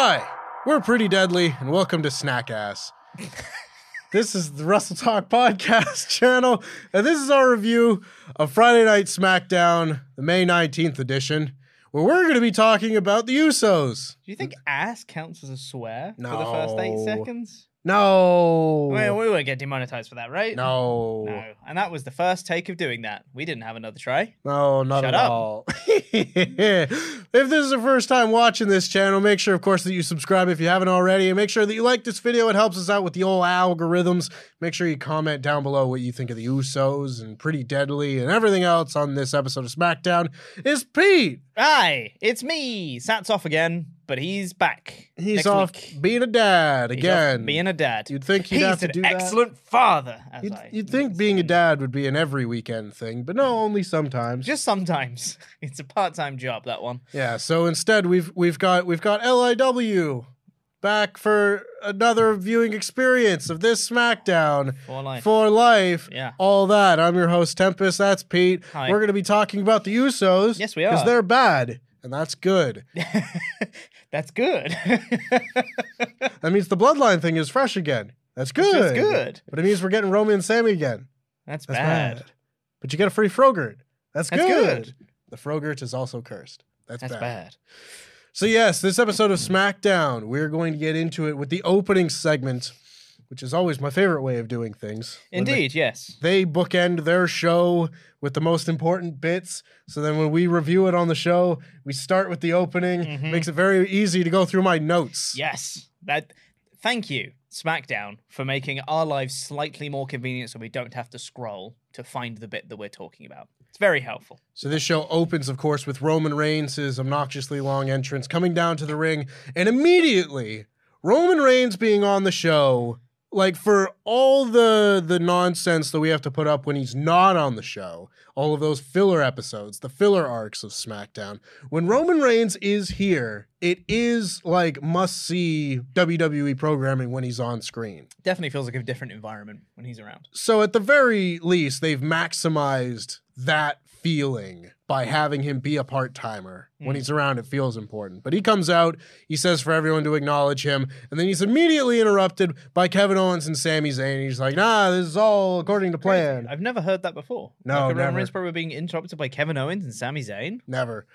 Hi, we're Pretty Deadly, and welcome to Snack Ass. this is the WrestleTalk Podcast channel, and this is our review of Friday Night SmackDown, the May 19th edition, where we're going to be talking about the Usos. Do you think ass counts as a swear for the first eight seconds? No. Well, we won't get demonetized for that, right? no. No. And that was the first take of doing that. We didn't have another try. No, not Shut at up. all. if this is your first time watching this channel, make sure, of course, that you subscribe if you haven't already, and make sure that you like this video. It helps us out with the old algorithms. Make sure you comment down below what you think of the Usos and Pretty Deadly and everything else on this episode of SmackDown. Is Pete? Hi, it's me. Sat's off again, but he's back. He's off week. being a dad again. being a dad. You'd think he'd he's have to do that. excellent father. As You'd, I you'd think being a dad would be an every weekend thing, but no, hmm. only sometimes. Just sometimes. It's a part-time job. That one. Yeah, so instead we've we've got we've got LIW back for another viewing experience of this SmackDown For life. for life. Yeah. All that. I'm your host Tempest. That's Pete. Hi. We're going to be talking about the Usos. Yes, we are. Because they're bad, and that's good. That's good. That means the bloodline thing is fresh again. That's good. That's good. But it means we're getting Roman and Sami again. That's, That's bad. bad. But you get a free Frogurt. That's, That's good. good. The Frogurt is also cursed. That's, That's bad. bad. So yes, this episode of SmackDown, we're going to get into it with the opening segment, which is always my favorite way of doing things. When they- Indeed, yes. They, bookend their show with the most important bits. So then when we review it on the show, we start with the opening. Mhm. Makes it very easy to go through my notes. Yes. That thank you, SmackDown, for making our lives slightly more convenient so we don't have to scroll to find the bit that we're talking about. It's very helpful. So this show opens, of course, with Roman Reigns' his obnoxiously long entrance coming down to the ring, and immediately Roman Reigns being on the show, like for all the the nonsense that we have to put up when he's not on the show, all of those filler episodes, the filler arcs of SmackDown. When Roman Reigns is here, it is like must see WWE programming when he's on screen. Definitely feels like a different environment when he's around. So at the very least, they've maximized that feeling by having him be a part timer. When Mm. he's around, it feels important. But he comes out, he says for everyone to acknowledge him, and then he's immediately interrupted by Kevin Owens and Sami Zayn. He's like, nah, this is all according to plan. I've never heard that before. No, like Roman never. Reigns probably being interrupted by Kevin Owens and Sami Zayn. Never.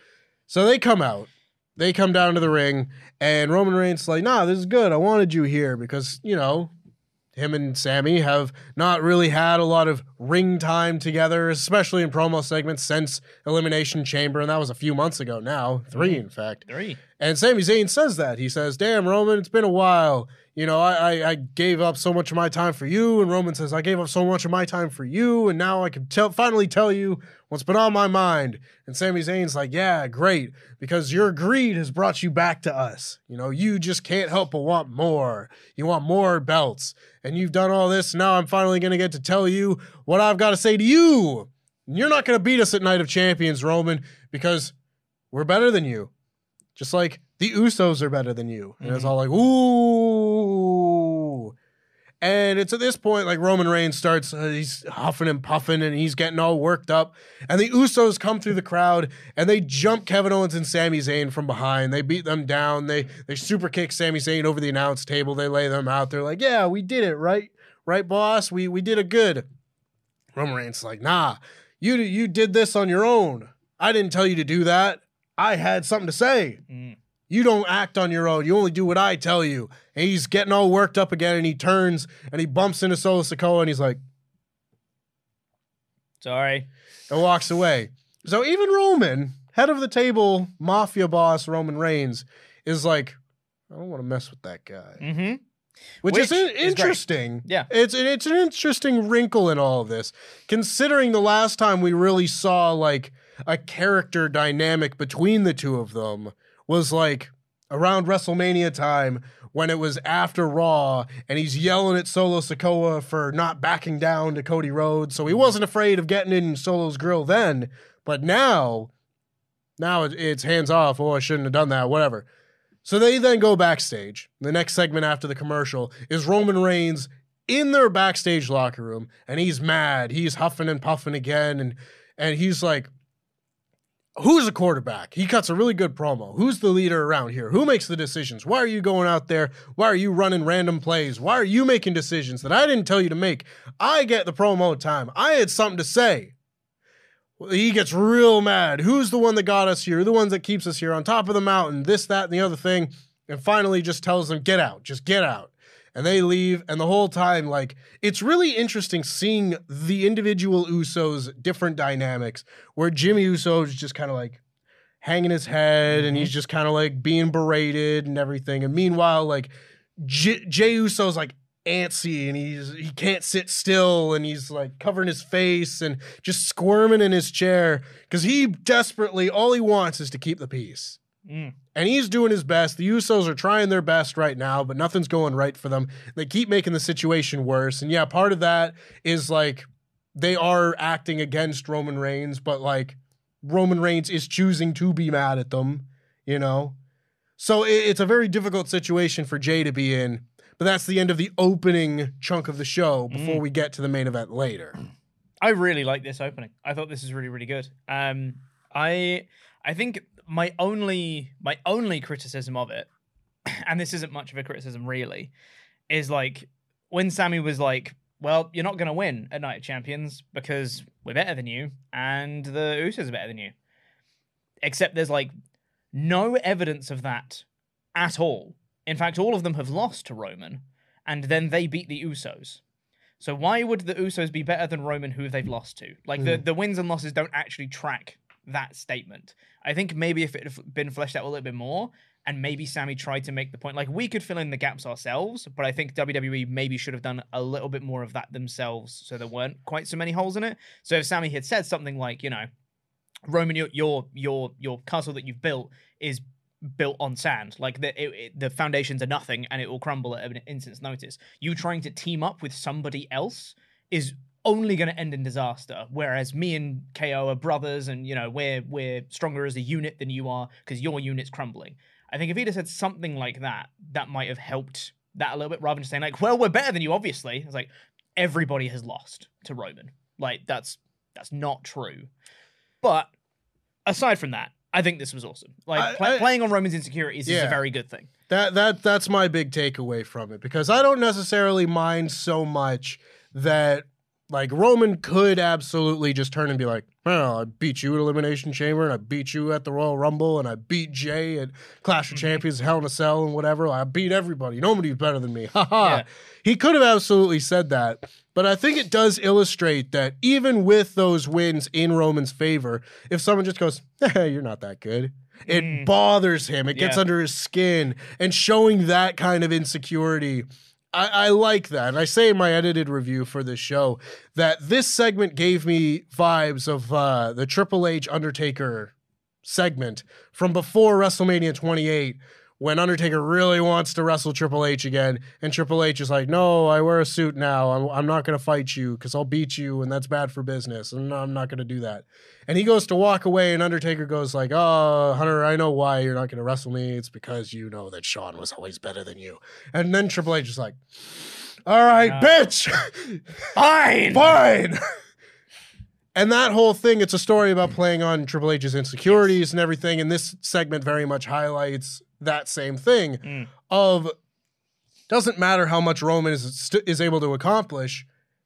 So they come out. They come down to the ring, and Roman Reigns is like, nah, this is good. I wanted you here because, you know, him and Sami have not really had a lot of ring time together, especially in promo segments since Elimination Chamber, and that was a few months ago now, 3 mm-hmm. in fact. Three. And Sami Zayn says that. He says, Damn, Roman, it's been a while. You know, I, I, I gave up so much of my time for you. And Roman says, I gave up so much of my time for you. And now I can tell, finally tell you what's been on my mind. And Sami Zayn's like, Yeah, great. Because your greed has brought you back to us. You know, you just can't help but want more. You want more belts. And you've done all this. Now I'm finally going to get to tell you what I've got to say to you. And you're not going to beat us at Night of Champions, Roman, because we're better than you. Just like the Usos are better than you. And it's Mhm. all like, ooh. And it's at this point like Roman Reigns starts, uh, he's huffing and puffing and he's getting all worked up. And the Usos come through the crowd and they jump Kevin Owens and Sami Zayn from behind. They beat them down. They they super kick Sami Zayn over the announce table. They lay them out. They're like, yeah, we did it, right? Right, boss? We we did it good. Roman Reigns is like, nah, you you did this on your own. I didn't tell you to do that. I had something to say. Mm. You don't act on your own. You only do what I tell you. And he's getting all worked up again, and he turns and he bumps into Solo Sikoa, and he's like, Sorry. and walks away. So even Roman, head of the table, mafia boss Roman Reigns, is like, I don't want to mess with that guy. Mm-hmm. Which, Which is is great. interesting. Yeah. It's it's an interesting wrinkle in all of this, considering the last time we really saw like a character dynamic between the two of them was like around WrestleMania time when it was after Raw and he's yelling at Solo Sikoa for not backing down to Cody Rhodes. So he wasn't afraid of getting in Solo's grill then, but now now it's hands off. Oh, I shouldn't have done that. Whatever. So they then go backstage. The next segment after the commercial is Roman Reigns in their backstage locker room, and he's mad. He's huffing and puffing again, and and he's like, "Who's the quarterback?" He cuts a really good promo. Who's the leader around here? Who makes the decisions? Why are you going out there? Why are you running random plays? Why are you making decisions that I didn't tell you to make? I get the promo time. I had something to say he gets real mad. Who's the one that got us here? The ones that keeps us here on top of the mountain, this, that, and the other thing. And finally just tells them, get out, just get out. And they leave. And the whole time, like, it's really interesting seeing the individual Usos' different dynamics where Jimmy Uso is just kind of like hanging his head and he's mm-hmm. just kind of like being berated and everything. And meanwhile, like, J- Jey Uso's like antsy and he's he can't sit still and he's like covering his face and just squirming in his chair because he desperately all he wants is to keep the peace. Mm. And he's doing his best. The Usos are trying their best right now, but nothing's going right for them. They keep making the situation worse. And yeah, part of that is like they are acting against Roman Reigns, but like Roman Reigns is choosing to be mad at them, you know? So it's a very difficult situation for Jey to be in. But that's the end of the opening chunk of the show before we get to the main event later. I really like this opening. I thought this is really, really good. Um, I I think my only my only criticism of it, and this isn't much of a criticism really, is like when Sami was like, "Well, you're not going to win at Night of Champions because we're better than you, and the Usos are better than you." Except there's like no evidence of that at all. In fact, all of them have lost to Roman, and then they beat the Usos. So why would the Usos be better than Roman, who they've lost to? Like the, hmm. the wins and losses don't actually track that statement. I think maybe if it had been fleshed out a little bit more, and maybe Sami tried to make the point, like we could fill in the gaps ourselves, but I think WWE maybe should have done a little bit more of that themselves, so there weren't quite so many holes in it. So if Sami had said something like, you know, Roman, your your your your castle that you've built is built on sand. Like the it, it- the foundations are nothing, and it will crumble at an instant's notice. You trying to team up with somebody else is only going to end in disaster. Whereas me and KO are brothers, and you know we're we're stronger as a unit than you are because your unit's crumbling. I think if he'd have said something like that, that might have helped that a little bit, rather than just saying like, "Well, we're better than you." Obviously, it's like everybody has lost to Roman. Like that's that's not true. But aside from that, I think this was awesome. Like I- I- playing on Roman's insecurities is a very good thing. That that that's my big takeaway from it because I don't necessarily mind so much that like Roman could absolutely just turn and be like, "Well, I beat you at Elimination Chamber, and I beat you at the Royal Rumble, and I beat Jey at Clash of Champions, Hell in a Cell, and whatever. I beat everybody. Nobody's better than me." Ha ha. Yeah. He could have absolutely said that, but I think it does illustrate that even with those wins in Roman's favor, if someone just goes, "Eh, "You're not that good," it Mm. bothers him. It gets under his skin, and showing that kind of insecurity. I, I like that. And I say in my edited review for this show that this segment gave me vibes of uh, the Triple H Undertaker segment from before WrestleMania 28, when Undertaker really wants to wrestle Triple H again, and Triple H is like, "No, I wear a suit now. I'm, I'm not going to fight you because I'll beat you, and that's bad for business, and I'm not going to do that." And he goes to walk away, and Undertaker goes like, "Oh, Hunter, I know why you're not going to wrestle me. It's because you know that Shawn was always better than you." And then Triple H is like, "All right, Uh, bitch, Fine. fine." And that whole thing, it's a story about playing on Triple H's insecurities and everything. And this segment very much highlights that same thing Mm. of doesn't matter how much Roman is st- is able to accomplish,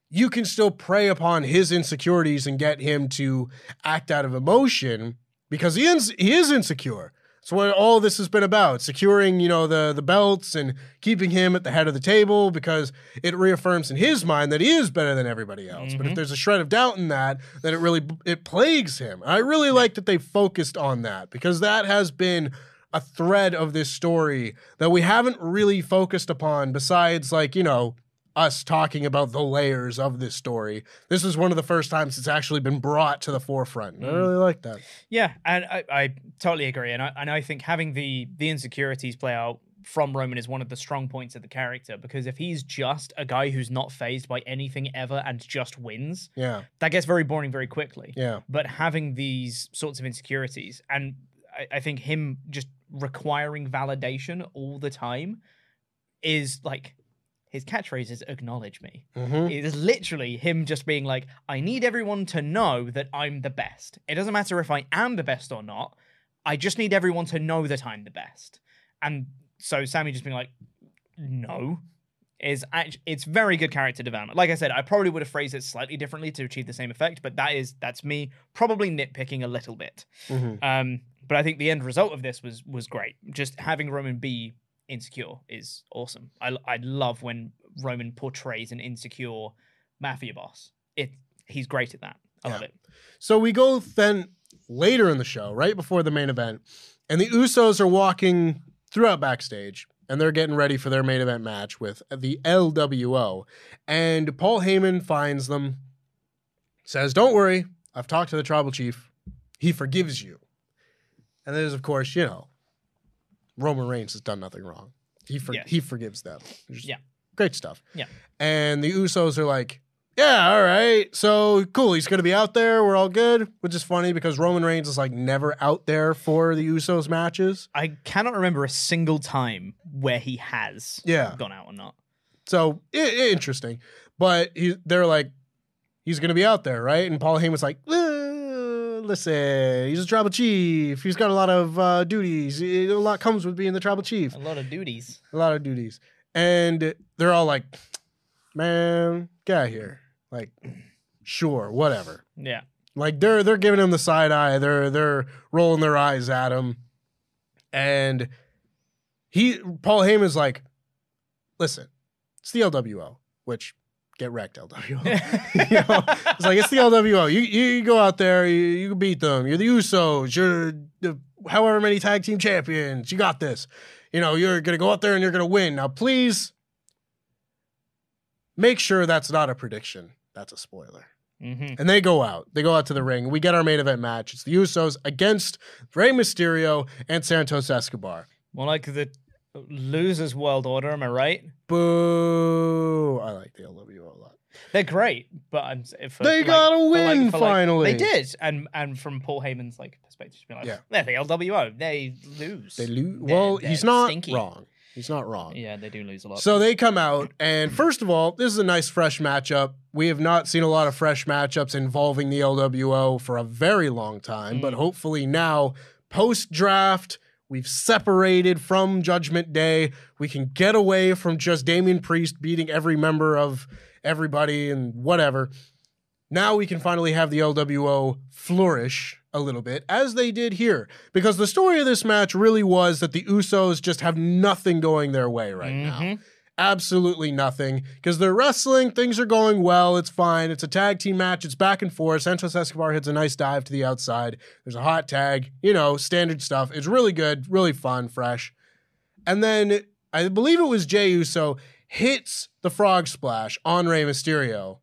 you can still prey upon his insecurities and get him to act out of emotion because he is, he is insecure. That's what all this has been about: securing, you know, the the belts and keeping him at the head of the table because it reaffirms in his mind that he is better than everybody else. But if there's a shred of doubt in that, then it really it plagues him. I really like that they focused on that because that has been a thread of this story that we haven't really focused upon besides like you know us talking about the layers of this story. This is one of the first times it's actually been brought to the forefront. And i mm-hmm. really like that. Yeah, and I, I totally agree, and I and I think having the the insecurities play out from Roman is one of the strong points of the character because if he's just a guy who's not phased by anything ever and just wins, yeah. that gets very boring very quickly. yeah. But having these sorts of insecurities, and I, I think him just requiring validation all the time is like his catchphrase is acknowledge me. hmm It is literally him just being like, I need everyone to know that I'm the best. It doesn't matter if I am the best or not. I just need everyone to know that I'm the best. And so Sami just being like, no, is act- it's very good character development. Like I said, I probably would have phrased it slightly differently to achieve the same effect, but that is that's me probably nitpicking a little bit. hmm Um, but I think the end result of this was was great. Just having Roman be insecure is awesome. I I love when Roman portrays an insecure mafia boss. It he's great at that. I love it. so we go then later in the show right before the main event and the usos are walking throughout backstage and they're getting ready for their main event match with the lwo and paul heyman finds them says don't worry i've talked to the tribal chief he forgives you and there's of course you know roman reigns has done nothing wrong he, for- Yes. he forgives them Yeah. great stuff Yeah. and the usos are like yeah, all right. So cool. He's going to be out there. We're all good, which is funny because Roman Reigns is like never out there for the Usos matches. I cannot remember a single time where he has Yeah. gone out or not. So interesting. But he, they're like, he's going to be out there, right? And Paul Heyman's like, "Uh, listen, he's a tribal chief. He's got a lot of uh, duties. A lot comes with being the tribal chief. A lot of duties. A lot of duties. And they're all like, man, get out of here. Like, sure, whatever. Yeah. Like they're they're giving him the side eye. They're they're rolling their eyes at him. And he Paul Heyman's like, listen, it's the LWO, which get wrecked LWO. you know, it's like it's the LWO. You you, go out there, you, you beat them. You're the Usos. You're the however many tag team champions. You got this. You know, you're gonna go out there and you're gonna win. Now, please make sure that's not a prediction. That's a spoiler. hmm And they go out. They go out to the ring. We get our main event match. It's the Usos against Rey Mysterio and Santos Escobar. Well, like the losers world order. Am I right? Boo! I like the LWO a lot. They're great, but I'm for, They like- for, like- win, like- finally. they did, and and from Paul Heyman's like perspective, be like, Yeah. they're the LWO. They lose. They lose. Well, they're he's not stinky. wrong. He's not wrong. Yeah, they do lose a lot. So they come out, and first of all, this is a nice fresh matchup. We have not seen a lot of fresh matchups involving the LWO for a very long time, but Mm. hopefully now, post draft, we've separated from Judgment Day. We can get away from just Damian Priest beating every member of everybody and whatever. Now we can finally have the LWO flourish a little bit, as they did here. Because the story of this match really was that the Usos just have nothing going their way right now Mhm. Absolutely nothing because they're wrestling. Things are going well. It's fine. It's a tag team match. It's back and forth. Santos Escobar hits a nice dive to the outside. There's a hot tag, you know, standard stuff. It's really good, really fun, fresh. And then I believe it was Jey Uso hits the frog splash on Rey Mysterio,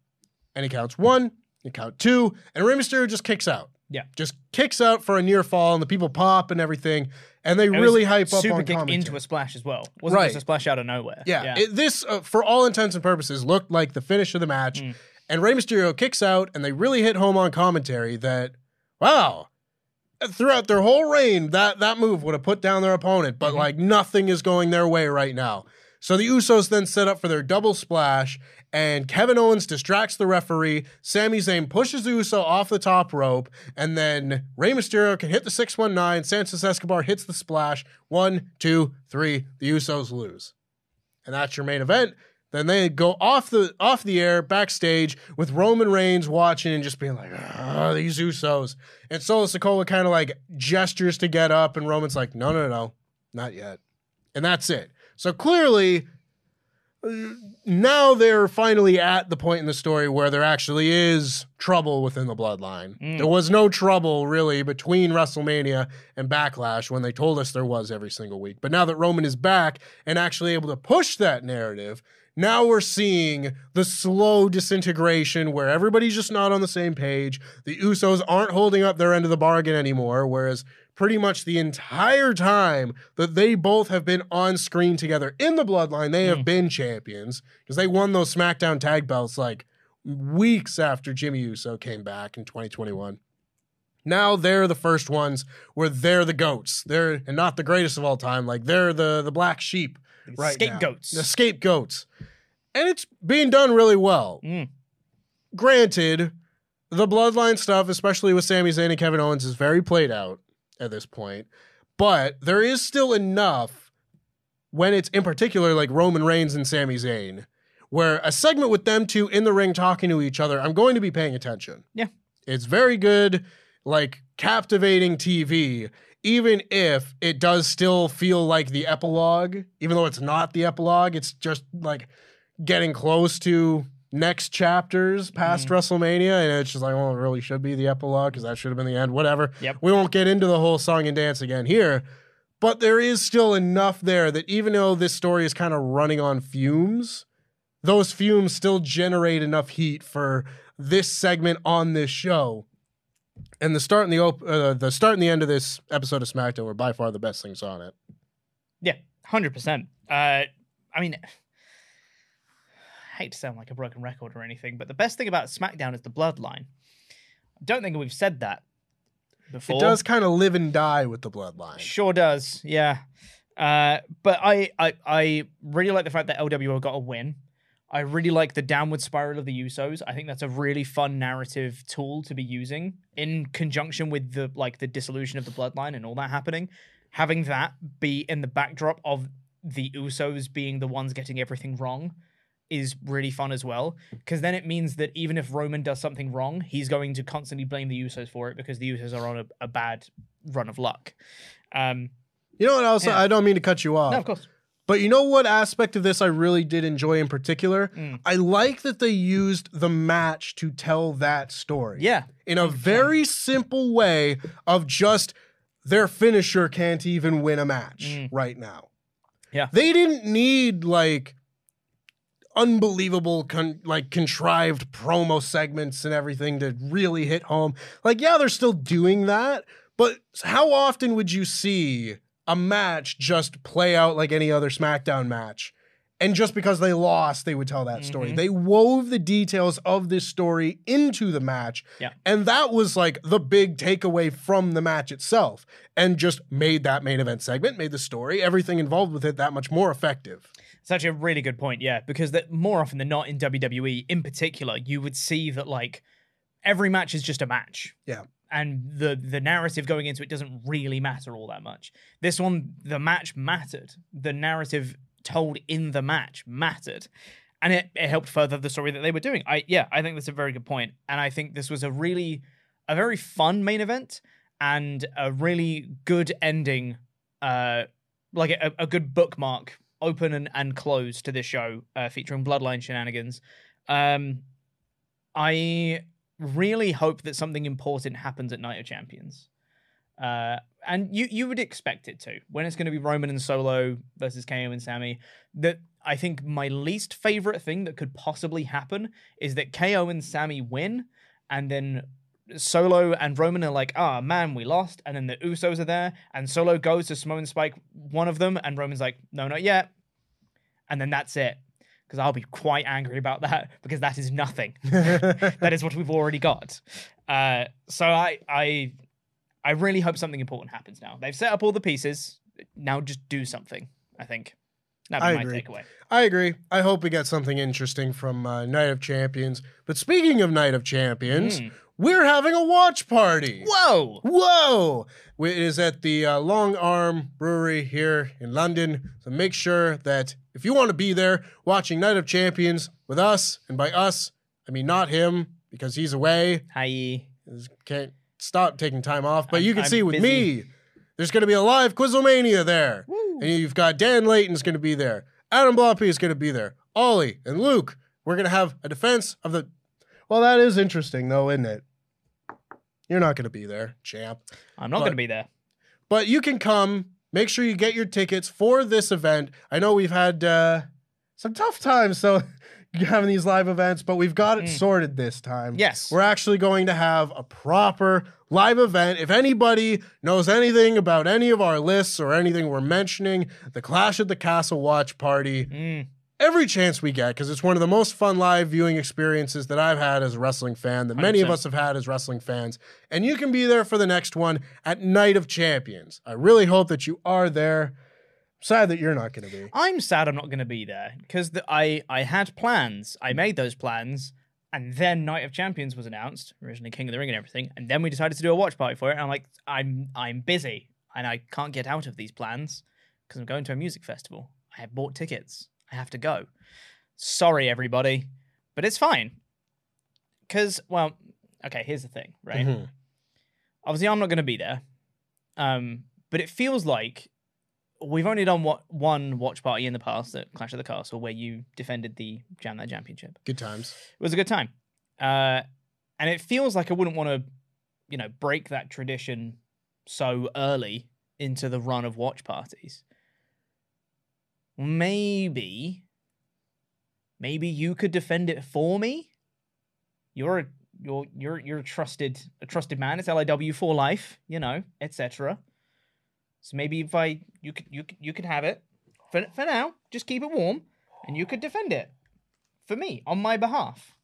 and he counts one, he count two, and Rey Mysterio just kicks out. Yeah. Just kicks out for a near fall, and the people pop and everything. And they It really hype up super on kick commentary. into a splash as well. Wasn't Right. just a splash out of nowhere. Yeah, It, this uh, for all intents and purposes looked like the finish of the match, Mm. and Rey Mysterio kicks out, and they really hit home on commentary that wow, throughout their whole reign, that that move would have put down their opponent, but Mhm. like nothing is going their way right now. So the Usos then set up for their double splash, and Kevin Owens distracts the referee. Sami Zayn pushes the Uso off the top rope, and then Rey Mysterio can hit the 619. Santos Escobar hits the splash. One, two, three. The Usos lose. And that's your main event. Then they go off the off the air backstage with Roman Reigns watching and just being like, ah, these Usos. And Solo Sikoa kind of like gestures to get up, and Roman's like, no, no, no, not yet. And that's it. So clearly, now they're finally at the point in the story where there actually is trouble within the bloodline. Mm. There was no trouble really between WrestleMania and Backlash when they told us there was every single week. But now that Roman is back and actually able to push that narrative, now we're seeing the slow disintegration where everybody's just not on the same page. The Usos aren't holding up their end of the bargain anymore, whereas pretty much the entire time that they both have been on screen together in the bloodline, they have Mm. been champions because they won those SmackDown tag belts like weeks after Jimmy Uso came back in 2021. Now they're the first ones where they're the goats. They're and not the greatest of all time. Like they're the the black sheep right now. Scapegoats. The scapegoats. And it's being done really well. Mm. Granted, the bloodline stuff, especially with Sami Zayn and Kevin Owens, is very played out at this point. But there is still enough when it's in particular like Roman Reigns and Sami Zayn, where a segment with them two in the ring talking to each other, I'm going to be paying attention. Yeah. It's very good, like captivating TV, even if it does still feel like the epilogue, even though it's not the epilogue, it's just like getting close to next chapters past WrestleMania, and it's just like, well, it really should be the epilogue because that should have been the end. Whatever. Yep. We won't get into the whole song and dance again here, but there is still enough there that even though this story is kind of running on fumes, those fumes still generate enough heat for this segment on this show. And the start and the op- uh, the start and the end of this episode of SmackDown were by far the best things on it. Yeah, hundred percent. Uh, I mean, hate to sound like a broken record or anything, but the best thing about SmackDown is the bloodline. I don't think we've said that before. It does kind of live and die with the bloodline. Sure does, yeah. Uh, but I, I, I really like the fact that LWO got a win. I really like the downward spiral of the Usos. I think that's a really fun narrative tool to be using in conjunction with the like the dissolution of the bloodline and all that happening. Having that be in the backdrop of the Usos being the ones getting everything wrong is really fun as well. Because then it means that even if Roman does something wrong, he's going to constantly blame the Usos for it because the Usos are on a, a bad run of luck. Um, You know what else? Yeah. I don't mean to cut you off. no, of course. But you know what aspect of this I really did enjoy in particular? Mm. I like that they used the match to tell that story. Yeah. In a very simple way of just their finisher can't even win a match Mm. right now. Yeah. They didn't need like unbelievable con- like contrived promo segments and everything to really hit home. Like yeah, they're still doing that, but how often would you see a match just play out like any other SmackDown match? And just because they lost, they would tell that story. Mhm. They wove the details of this story into the match. Yeah. And that was like the big takeaway from the match itself. And just made that main event segment, made the story, everything involved with it that much more effective. It's actually a really good point, yeah, because that more often than not in WWE, in particular, you would see that like every match is just a match. Yeah. And the the narrative going into it doesn't really matter all that much. This one, the match mattered. The narrative told in the match mattered. And it, it helped further the story that they were doing. I yeah, I think that's a very good point. And I think this was a really a very fun main event and a really good ending uh like a, a good bookmark open and, and close to this show uh, featuring bloodline shenanigans um i really hope that something important happens at night of champions uh and you you would expect it to when it's going to be roman and solo versus ko and sami that i think my least favorite thing that could possibly happen is that ko and sami win and then Solo and Roman are like, ah, man, we lost. And then the Usos are there, and Solo goes to Samoan Spike one of them, and Roman's like, no, not yet. And then that's it. Because I'll be quite angry about that because that is nothing. that is what we've already got. Uh, so I, I, I really hope something important happens now. They've set up all the pieces. Now just do something. I think that'd be I my agree. takeaway. I agree. I hope we get something interesting from uh, Night of Champions. But speaking of Night of Champions, Mm. we're having a watch party. Whoa! Whoa! It is at the uh, Long Arm Brewery here in London. So make sure that if you want to be there watching Night of Champions with us, and by us, I mean not him because he's away, Hi. Can't stop taking time off. But I'm- you can I'm see with busy. me, there's going to be a live Quizlemania there. And you've got Dan Layton's going to be there. Adam Blampied is going to be there. Oli and Luke. We're going to have a defense of the. Well, that is interesting, though, isn't it? You're not going to be there, champ. I'm not going to be there. But you can come. Make sure you get your tickets for this event. I know we've had uh, some tough times, so having these live events, but we've got it Mm. sorted this time. Yes. We're actually going to have a proper live event. If anybody knows anything about any of our lists or anything we're mentioning, the Clash at the Castle watch party, Mm. Every chance we get, because it's one of the most fun live viewing experiences that I've had as a wrestling fan, that many of 100%. us have had as wrestling fans. And you can be there for the next one at Night of Champions. I really hope that you are there. Sad that you're not going to be. I'm sad I'm not going to be there because the, I I had plans. I made those plans, and then Night of Champions was announced, originally King of the Ring and everything, and then we decided to do a watch party for it. And I'm like, I'm I'm busy and I can't get out of these plans because I'm going to a music festival. I have bought tickets. I have to go. Sorry, everybody, but it's fine. Because well, okay. Here's the thing, right? Mhm. obviously I'm not going to be there. Um, but it feels like we've only done what one watch party in the past at Clash of the Castle where you defended the Jam That Championship. Good times. It was a good time. Uh, and it feels like I wouldn't want to, you know, break that tradition so early into the run of watch parties. Maybe, maybe you could defend it for me. You're a you're you're you're a trusted a trusted man. It's LIW for life, you know, etc. So maybe if I you could you could, you could have it for for now. Just keep it warm, and you could defend it for me on my behalf.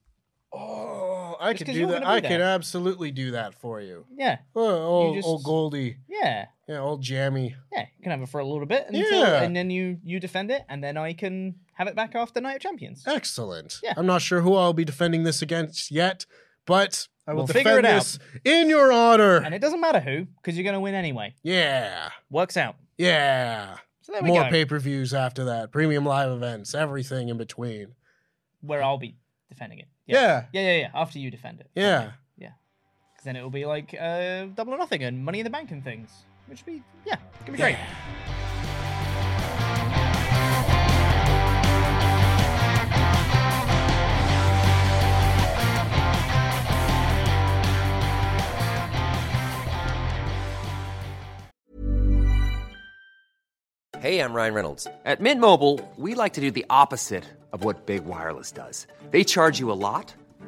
Oh, I Just could do that. I could absolutely do that for you. Yeah, Oh, old, oh, just- old Goldie. yeah, Yeah, old Jammy. yeah. You can have it for a little bit until, Yeah. and then you you defend it, and then I can have it back after Night of Champions. Excellent. Yeah. I'm not sure who I'll be defending this against yet, but I will We'll figure defend it out. this in your honor. And it doesn't matter who, because you're going to win anyway. yeah. Works out. Yeah. So there we More go. pay per views after that, premium live events, everything in between. Where I'll be defending it. Yeah. Yeah, yeah, yeah. After you defend it. Yeah. Yeah. Because then it will be like uh, double or nothing and money in the bank and things. Which would be, yeah, it could be great. Hey, I'm Ryan Reynolds. At Mint Mobile, we like to do the opposite of what Big Wireless does. They charge you a lot,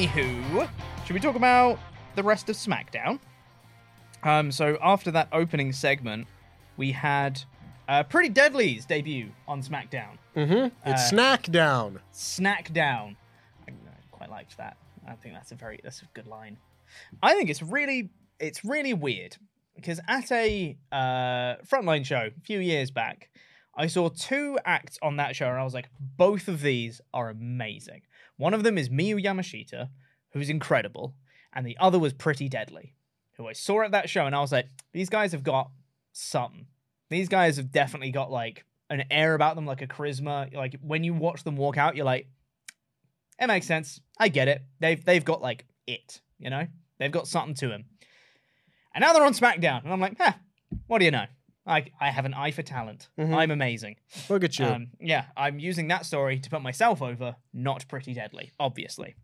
Anywho, should we talk about the rest of SmackDown? Um, so after that opening segment, we had uh, Pretty Deadly's debut on SmackDown. Mm-hmm. It's Down. Snackdown. I, I quite liked that. I think that's a very that's a good line. I think it's really it's really weird because at a uh, frontline show a few years back, I saw two acts on that show and I was like, both of these are amazing. One of them is Miyu Yamashita, who's incredible, and the other was Pretty Deadly, who I saw at that show and I was like, these guys have got something. These guys have definitely got like an air about them, like a charisma. Like when you watch them walk out, you're like, it makes sense. I get it. They've they've got like it, you know? They've got something to them. And now they're on SmackDown, and I'm like, huh, what do you know? I I have an eye for talent. I'm amazing. Look at you. Um, yeah, I'm using that story to put myself over, not Pretty Deadly, obviously.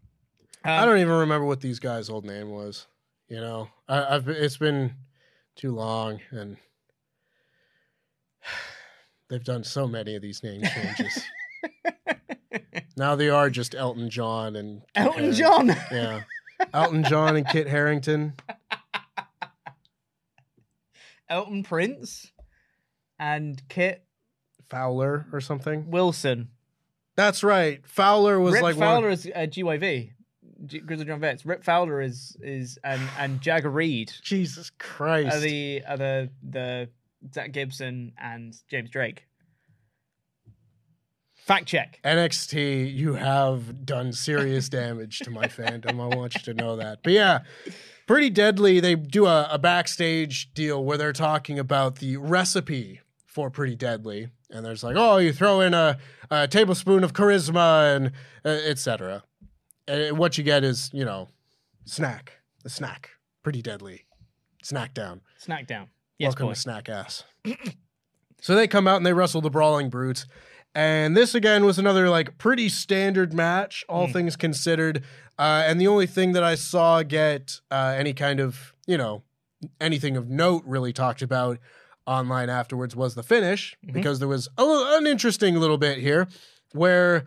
I Um, don't even remember what these guys' old name was. You know, I, I've it's been too long, and they've done so many of these name changes. now they are just Elton John and Kit Elton John. Yeah, Elton John and Kit Harington. Elton Prince and Kit Fowler or something. Wilson. That's right. Fowler was like Rip like Fowler one, is uh, GYV. G- Grizzly John Vets. Rip Fowler is is and and Jagger Reid Jesus Christ. are the are the the Zach Gibson and James Drake. Fact check. NXT, you have done serious damage to my fandom. I want you to know that. But yeah, pretty deadly. They do a, a backstage deal where they're talking about the recipe for Pretty Deadly. And there's like, oh, you throw in a, a tablespoon of charisma and uh, etc. And what you get is, you know, snack. The snack. Pretty deadly. Snack down. Snack down. Yes, Welcome boy. to Snack Ass. so they come out and they wrestle the Brawling Brutes. And this again was another like pretty standard match, all things considered. Uh, and the only thing that I saw get uh, any kind of, you know, anything of note really talked about online afterwards was the finish, Mm-hmm. because there was a, an interesting little bit here where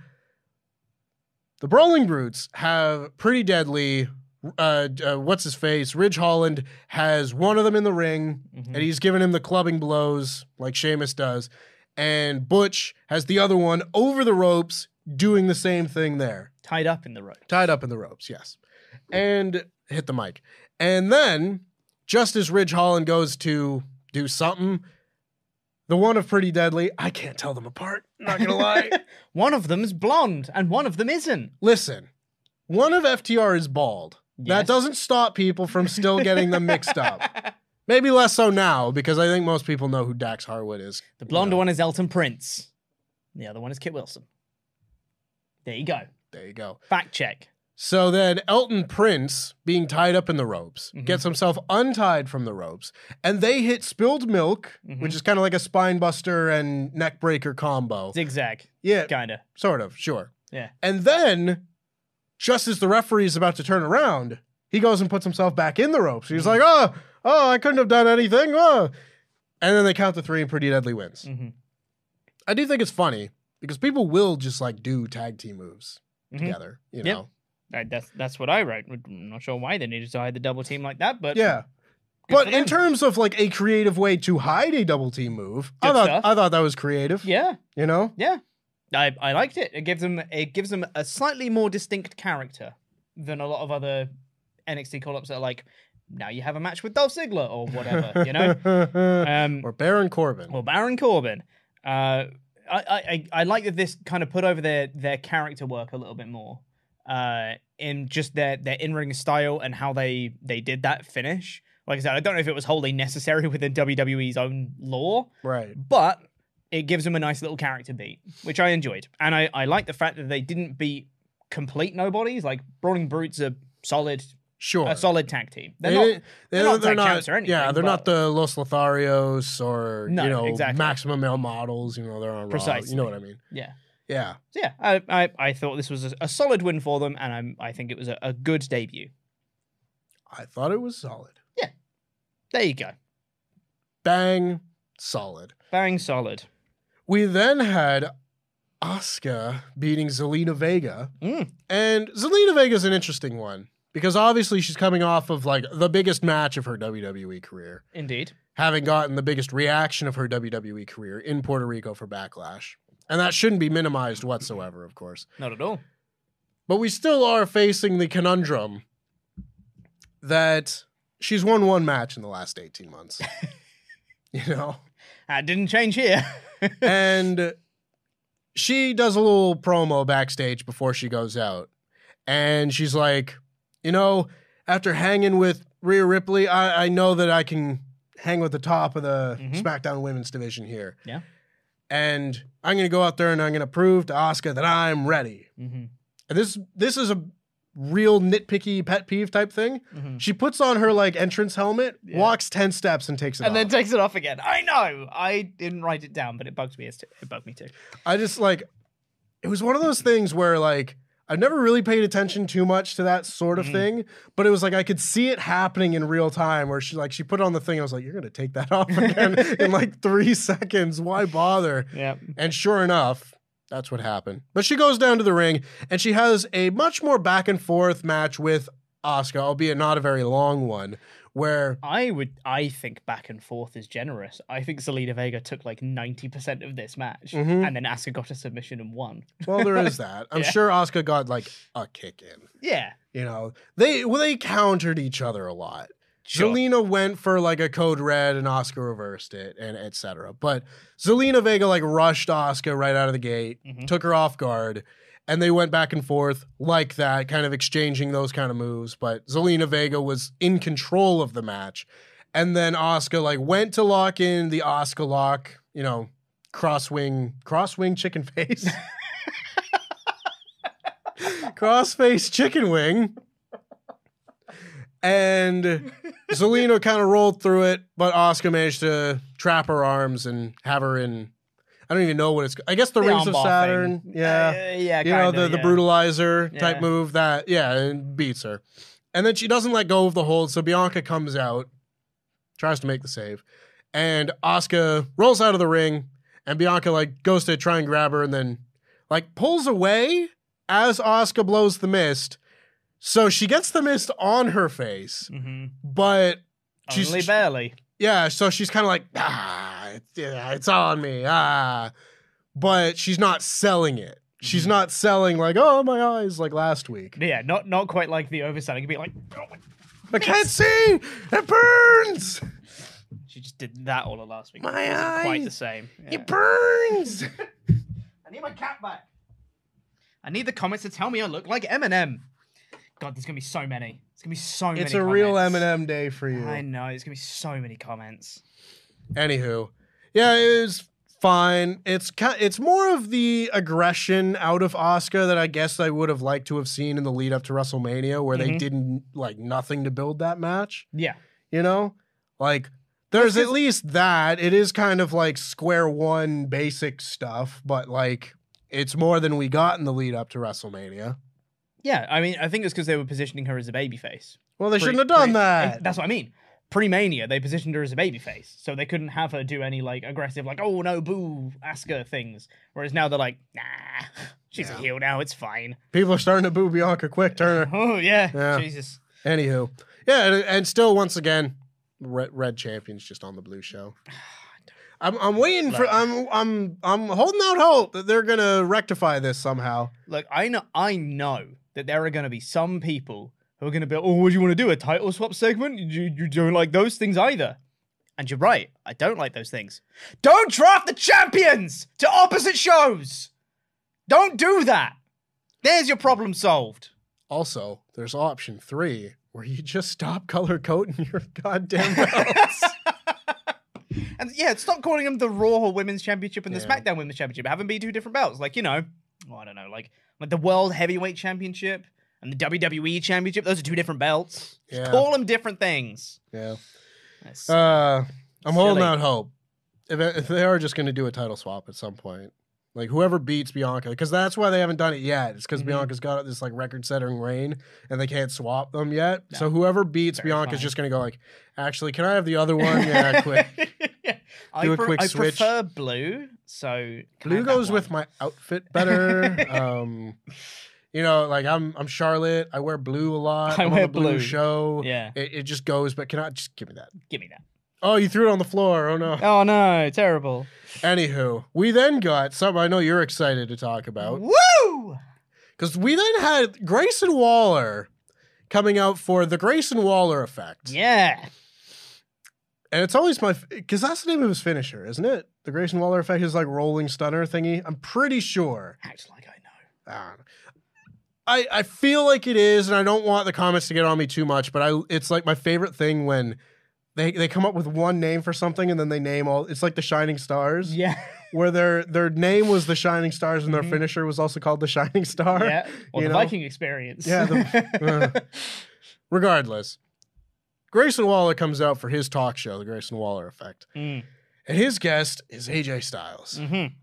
the Brawling Brutes have pretty deadly. Uh, uh, what's his face? Ridge Holland has one of them in the ring, Mm-hmm. and he's giving him the clubbing blows like Sheamus does. And Butch has the other one over the ropes, doing the same thing there, Tied up in the rope. tied up in the ropes. Yes, hmm. and hit the mic. And then, just as Ridge Holland goes to do something, the one of Pretty Deadly, I can't tell them apart. Not gonna lie. One of them is blonde and one of them isn't. Listen, one of FTR is bald. That doesn't stop people from still getting them mixed up. Maybe less so now because I think most people know who Dax Harwood is. The blonde You know, one is Elton Prince. The other one is Kit Wilson. There you go. There you go. Fact check. So then Elton Prince, being tied up in the ropes, Mm-hmm. gets himself untied from the ropes, and they hit spilled milk, Mm-hmm. which is kind of like a spine buster and neck breaker combo. Zigzag. Yeah, Kinda. sort of, sure. Yeah. And then, just as the referee is about to turn around, he goes and puts himself back in the ropes. He's Mm-hmm. like, oh, oh, I couldn't have done anything. Oh. And then they count to three and Pretty Deadly wins. Mhm. I do think it's funny because people will just like do tag team moves Mhm. together, you Yep. know? I, that's that's what I write. I'm not sure why they needed to hide the double team like that, but Yeah. But in terms of like a creative way to hide a double team move, I thought stuff. I thought that was creative. yeah, You know? yeah, I I liked it. It gives them it gives them a slightly more distinct character than a lot of other NXT call ups that are like now you have a match with Dolph Ziggler or whatever, you know, um, or Baron Corbin. or Baron Corbin. Uh, I, I I- like that this kind of put over their their character work a little bit more, uh, in just their their in ring style and how they they did that finish. Like I said, I don't know if it was wholly necessary within WWE's own law, right. but it gives them a nice little character beat, which I enjoyed. And I, I like the fact that they didn't beat complete nobodies. Like Brawling Brutes are solid, Sure. a solid tag team. They're They not, they're, not tag champs or anything. Yeah, they're not the Los Lotharios or No, you know exactly. maximum male models. You know they're on Raw. Precisely. You know what I mean? Yeah. Yeah. So yeah, I, I, I thought this was a, a solid win for them, and I'm, I think it was a, a good debut. I thought it was solid. Yeah. There you go. Bang, solid. Bang solid. We then had Oscar beating Zelina Vega. Mm. And Zelina Vega is an interesting one because obviously she's coming off of like the biggest match of her WWE career, Indeed. having gotten the biggest reaction of her WWE career in Puerto Rico for Backlash. And that shouldn't be minimized whatsoever, of course. Not at all. But we still are facing the conundrum that she's won one match in the last 18 months. you know? That didn't change here. and she does a little promo backstage before she goes out. And she's like, you know, after hanging with Rhea Ripley, I, I know that I can hang with the top of the Mhm. SmackDown women's division here. Yeah. And I'm gonna go out there and I'm gonna prove to Asuka that I'm ready. mm-hmm. And this this is a real nitpicky pet peeve type thing. Mhm. She puts on her like entrance helmet, Yeah. walks 10 steps and takes it off. And off. then takes it off again. I know. I didn't write it down, but it bugs me. It bugged me too. I just like it was one of those things where like I've never really paid attention too much to that sort of Mhm. thing, but it was like I could see it happening in real time where she like she put on the thing. I was like, "You're gonna take that off again in like three seconds. Why bother?" Yeah. And sure enough, that's what happened. But she goes down to the ring and she has a much more back and forth match with Asuka, albeit not a very long one, where I would. I think back and forth is generous. I think Zelina Vega took like ninety percent of this match, Mhm. and then Asuka got a submission and won. well, there is that. I'm Yeah. sure Asuka got like a kick in. Yeah. You know, they well, they countered each other a lot. Sure. Zelina went for like a code red and Asuka reversed it and etc. But Zelina Vega like rushed Asuka right out of the gate, Mhm. took her off guard, and they went back and forth like that, kind of exchanging those kind of moves. But Zelina Vega was in control of the match. And then Asuka like went to lock in the Asuka lock, you know, crosswing crosswing chicken face. Crossface chicken wing. And Zelina kind of rolled through it, but Asuka managed to trap her arms and have her in. I don't even know what it's. I guess the, The rings of Saturn. thing. Yeah, Uh, yeah. you know kinda, the the yeah. brutalizer Yeah. type move that yeah, and beats her. And then she doesn't let go of the hold, so Bianca comes out, tries to make the save, and Asuka rolls out of the ring, and Bianca like goes to try and grab her, and then like pulls away as Asuka blows the mist. So she gets the mist on her face, Mhm. but she's Only barely. Yeah, so she's kind of like, ah, it's, yeah, it's on me, ah. But she's not selling it. She's Mm-hmm. not selling like, oh, my eyes, like last week. Yeah, not not quite like the overselling. It'd be like, "Oh, I can't see. It burns. she just did that all of last week. My it wasn't quite the same. Yeah. It burns. I need my cat back. I need the comments to tell me I look like Eminem. God, there's gonna be so many. It's gonna be so many. it's a real. Eminem day for you. I know. There's gonna be so many comments. Anywho, yeah, it was fine. It's it's more of the aggression out of Asuka that I guess I would have liked to have seen in the lead up to WrestleMania, where they Mhm. didn't like nothing to build that match. Yeah. You know, like there's at least that. It is kind of like square one basic stuff, but like it's more than we got in the lead up to WrestleMania. Yeah. I mean, I think it's because they were positioning her as a babyface. Well, they Pre- shouldn't have done pre- that. That's what I mean. Pre-Mania, they positioned her as a babyface, so they couldn't have her do any like aggressive, like "oh no, boo, Asuka" things. Whereas now they're like, "Nah, she's a heel now. It's fine." People are starting to boo Bianca Quick Turner. Oh yeah, Yeah. Jesus. Anywho, yeah, and, and still once again, red, red champions just on the blue show. I'm I'm waiting for Look. I'm I'm I'm holding out hope that they're gonna rectify this somehow. Look, I know, I know that there are going to be some people who are going to be, oh, what do you want to do? A title swap segment? You, you don't like those things either. And you're right. I don't like those things. Don't draft the champions to opposite shows. Don't do that. There's your problem solved. Also, there's option three where you just stop color coding your goddamn belts. And yeah, stop calling them the Raw Women's Championship and the Yeah. SmackDown Women's Championship. Have them be two different belts. Like, you know, oh, I don't know, like like the World Heavyweight Championship and the WWE Championship. Those are two different belts. Just call them different things. yeah. That's- Uh, I'm holding Silly. out hope. If, if they are just going to do a title swap at some point, like whoever beats Bianca, because that's why they haven't done it yet. It's because Mhm. Bianca's got this like record-setting reign, and they can't swap them yet. No. So whoever beats Very Bianca's fine. just going to go like, actually, can I have the other one? Yeah, quick. I, Do a pre- quick I switch. prefer blue, so Blue goes with my outfit better. um, you know, like I'm I'm Charlotte. I wear blue a lot. I I'm on wear the blue, blue. show. Yeah, It, it just goes, but can I just give me that? give me that. Oh, you threw it on the floor. Oh no. Oh no, terrible. Anywho, we then got something I know you're excited to talk about Woo! because we then had Grayson Waller coming out for the Grayson Waller effect. Yeah. And it's always my because that's the name of his finisher, isn't it? The Grayson Waller effect is like rolling stunner thingy. I'm pretty sure. Act like I know. I. I I feel like it is, and I don't want the comments to get on me too much. But I, it's like my favorite thing when they they come up with one name for something and then they name all. It's like the Shining Stars, Yeah. where their their name was the Shining Stars and their Mhm. finisher was also called the Shining Star. yeah. Or you the know? Viking experience. Yeah, the- uh. Regardless, Grayson Waller comes out for his talk show, the Grayson Waller Effect, Mm. and his guest is AJ Styles. Mhm.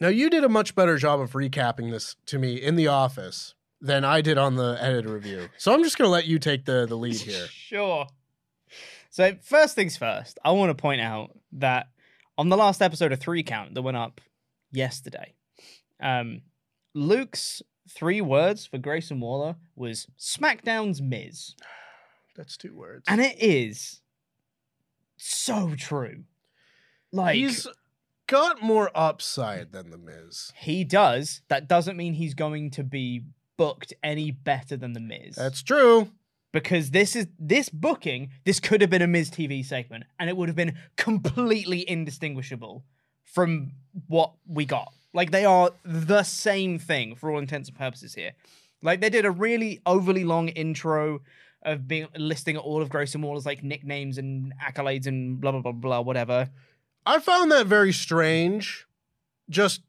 Now, you did a much better job of recapping this to me in the office than I did on the edited review. So I'm just going to let you take the, the lead here. Sure. So first things first, I want to point out that on the last episode of Three Count that went up yesterday, um, Luke's three words for Grayson Waller was SmackDown's Miz, That's two words. and it is so true. Like He's got more upside than The Miz. he does. That doesn't mean he's going to be booked any better than the Miz. That's true. Because this is this booking this could have been a Miz TV segment and it would have been completely indistinguishable from what we got. Like they are the same thing for all intents and purposes here. Like they did a really overly long intro of being listing all of Grayson Waller's like nicknames and accolades and blah blah blah blah whatever. I found that very strange. Just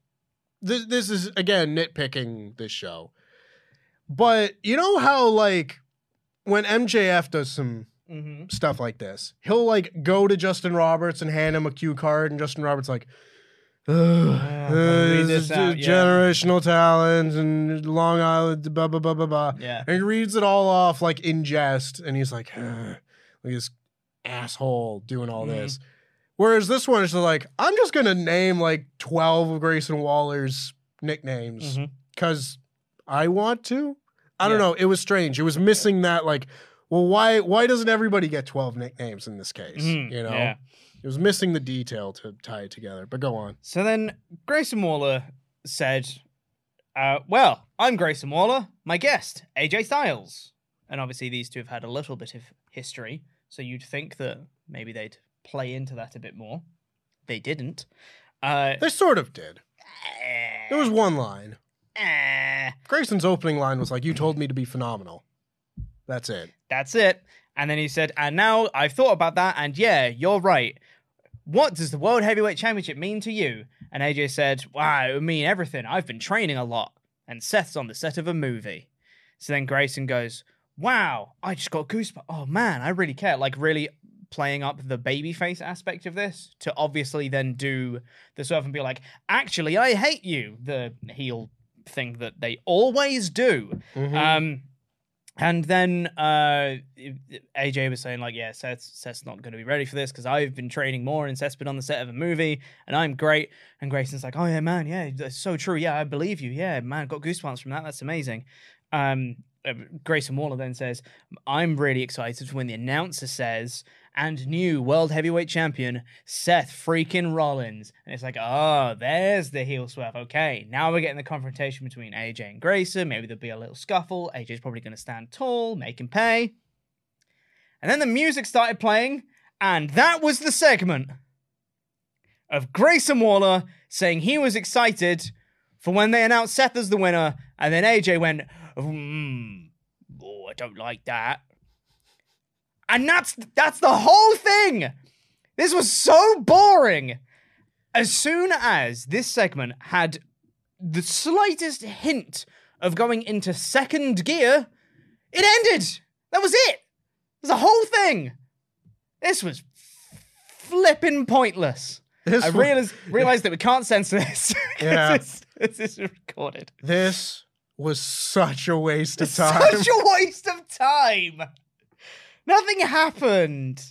this is again nitpicking this show, but you know how like when MJF does some Mm-hmm. stuff like this, he'll like go to Justin Roberts and hand him a cue card, and Justin Roberts like. Yeah, uh, this this is out, yeah." generational talent and Long Island, blah blah blah blah blah. Yeah. And he reads it all off like in jest, and he's like, "Ugh, like this asshole doing all Mhm. this. Whereas this one is like, I'm just gonna name like 12 of Grayson Waller's nicknames because I want to. I don't Yeah. know. It was strange. It was missing that like, well, why why doesn't everybody get 12 nicknames in this case? Mhm. You know, Yeah. it was missing the detail to tie it together. But go on. So then Grayson Waller said, uh, Well, I'm Grayson Waller, my guest, AJ Styles. And obviously, these two have had a little bit of history, so you'd think that maybe they'd play into that a bit more. They didn't. Uh, They sort of did. There was one line. Eh, Grayson's opening line was like, "You told me to be phenomenal." That's it. that's it. And then he said, And now I've thought about that, and yeah, you're right. What does the World Heavyweight Championship mean to you? And AJ said, Wow, it would mean everything. I've been training a lot. And Seth's on the set of a movie. So then Grayson goes, Wow, I just got goosebumps. Oh man, I really care. Like, really playing up the babyface aspect of this to obviously then do the stuff and be like, Actually, I hate you. The heel thing that they always do. Um, and then uh, AJ was saying like, yeah, Seth, Seth's not going to be ready for this because I've been training more and Seth's been on the set of a movie and I'm great. And Grayson's like, oh yeah, man, yeah, that's so true. Yeah, I believe you. Yeah, man, got goosebumps from that. That's amazing. Um, uh, Grayson Waller then says, I'm really excited when the announcer says, and new World Heavyweight Champion Seth freaking Rollins. And it's like, oh, there's the heel swerve. Okay, now we're getting the confrontation between AJ and Grayson. Maybe there'll be a little scuffle. AJ's probably going to stand tall, make him pay. And then the music started playing, and that was the segment of Grayson Waller saying he was excited for when they announced Seth as the winner, and then AJ went, mm, "Oh, I don't like that," and that's that's the whole thing. This was so boring. As soon as this segment had the slightest hint of going into second gear, it ended. That was it. It was the whole thing. This was flipping pointless. This I realized, realized that we can't censor this. Yeah. this, this is recorded. This was such a waste of time. Such a waste of time. Nothing happened.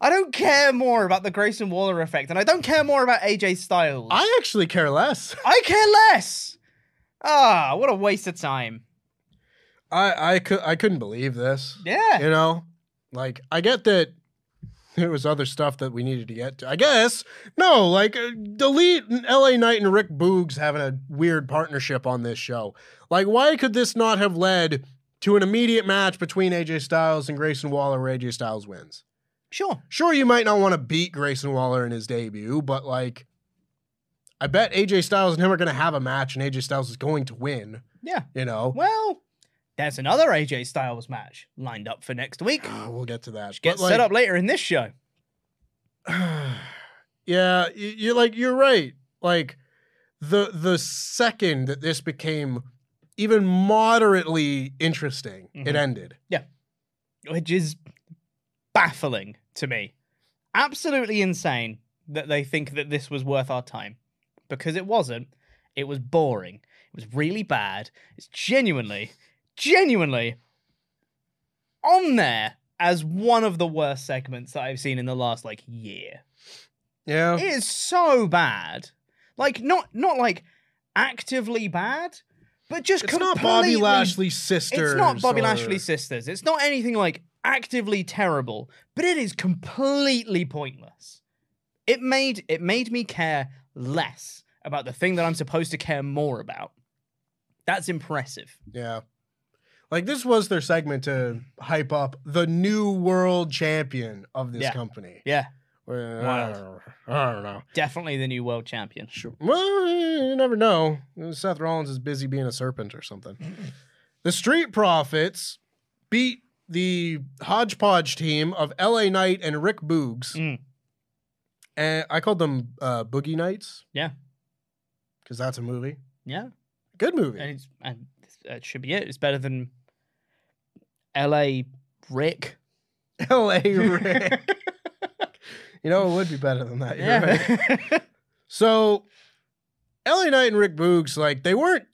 I don't care more about the Grayson Waller effect, and I don't care more about AJ Styles. I actually care less. I care less. Ah, what a waste of time. I I could I couldn't believe this. Yeah. You know, like I get that there was other stuff that we needed to get to. I guess no, like uh, delete L.A. Knight and Rick Boogs having a weird partnership on this show. Like, why could this not have led to an immediate match between AJ Styles and Grayson Waller, where AJ Styles wins? Sure. Sure, you might not want to beat Grayson Waller in his debut, but like, I bet AJ Styles and him are going to have a match, and AJ Styles is going to win. Yeah. You know, Well, there's another AJ Styles match lined up for next week. Uh, we'll get to that. Get But, set up later in this show. yeah, you're like you're right. Like the the second that this became even moderately interesting, it Mhm. ended. Yeah. Which is baffling to me. Absolutely insane that they think that this was worth our time because it wasn't. It was boring. It was really bad. It's genuinely, genuinely on there as one of the worst segments that I've seen in the last like year. Yeah. It is so bad. Like not not like actively bad, but just It's not Bobby completely Lashley's sisters. it's not Bobby Lashley's sisters. It's not anything like actively terrible, but it is completely pointless. It made it made me care less about the thing that I'm supposed to care more about. That's impressive. Yeah. Like this was their segment to hype up the new world champion of this Yeah. company. Yeah, Well, I Wild. don't know. I don't know. definitely the new world champion. Sure. Well, you never know. Seth Rollins is busy being a serpent or something. The Street Profits beat the hodgepodge team of LA Knight and Rick Boogs. Mm. And I called them uh, Boogie Nights Yeah, because that's a movie. yeah, Good movie. and it's and that should be it. It's better than L.A. Rick. LA Rick. you know, it would be better than that. You're right. So, LA Knight and Rick Boogs, like they weren't.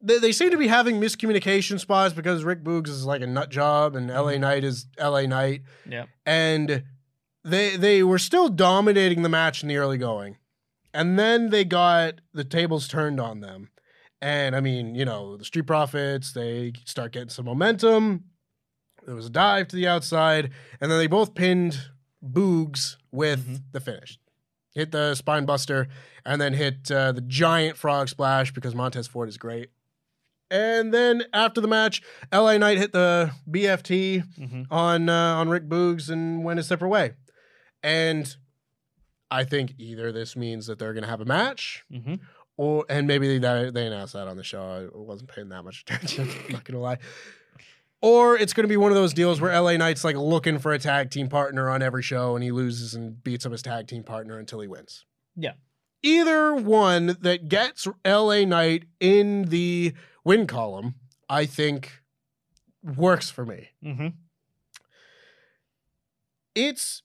They, they seem to be having miscommunication spots because Rick Boogs is like a nut job and LA mm-hmm. Knight is LA Knight, yeah. and they they were still dominating the match in the early going, and then they got the tables turned on them, and I mean, you know, the Street Profits they start getting some momentum. There was a dive to the outside, and then they both pinned Boogs with Mhm. the finish. Hit the spine buster, and then hit uh, the giant frog splash because Montez Ford is great. And then after the match, LA Knight hit the BFT hmm on uh, on Rick Boogs and went a separate way. And I think either this means that they're going to have a match, hmm or and maybe they they announced that on the show. I wasn't paying that much attention. I'm not gonna lie. Or it's going to be one of those deals where LA Knight's like looking for a tag team partner on every show, and he loses and beats up his tag team partner until he wins. Yeah. Either one that gets LA Knight in the win column, I think works for me. hmm it's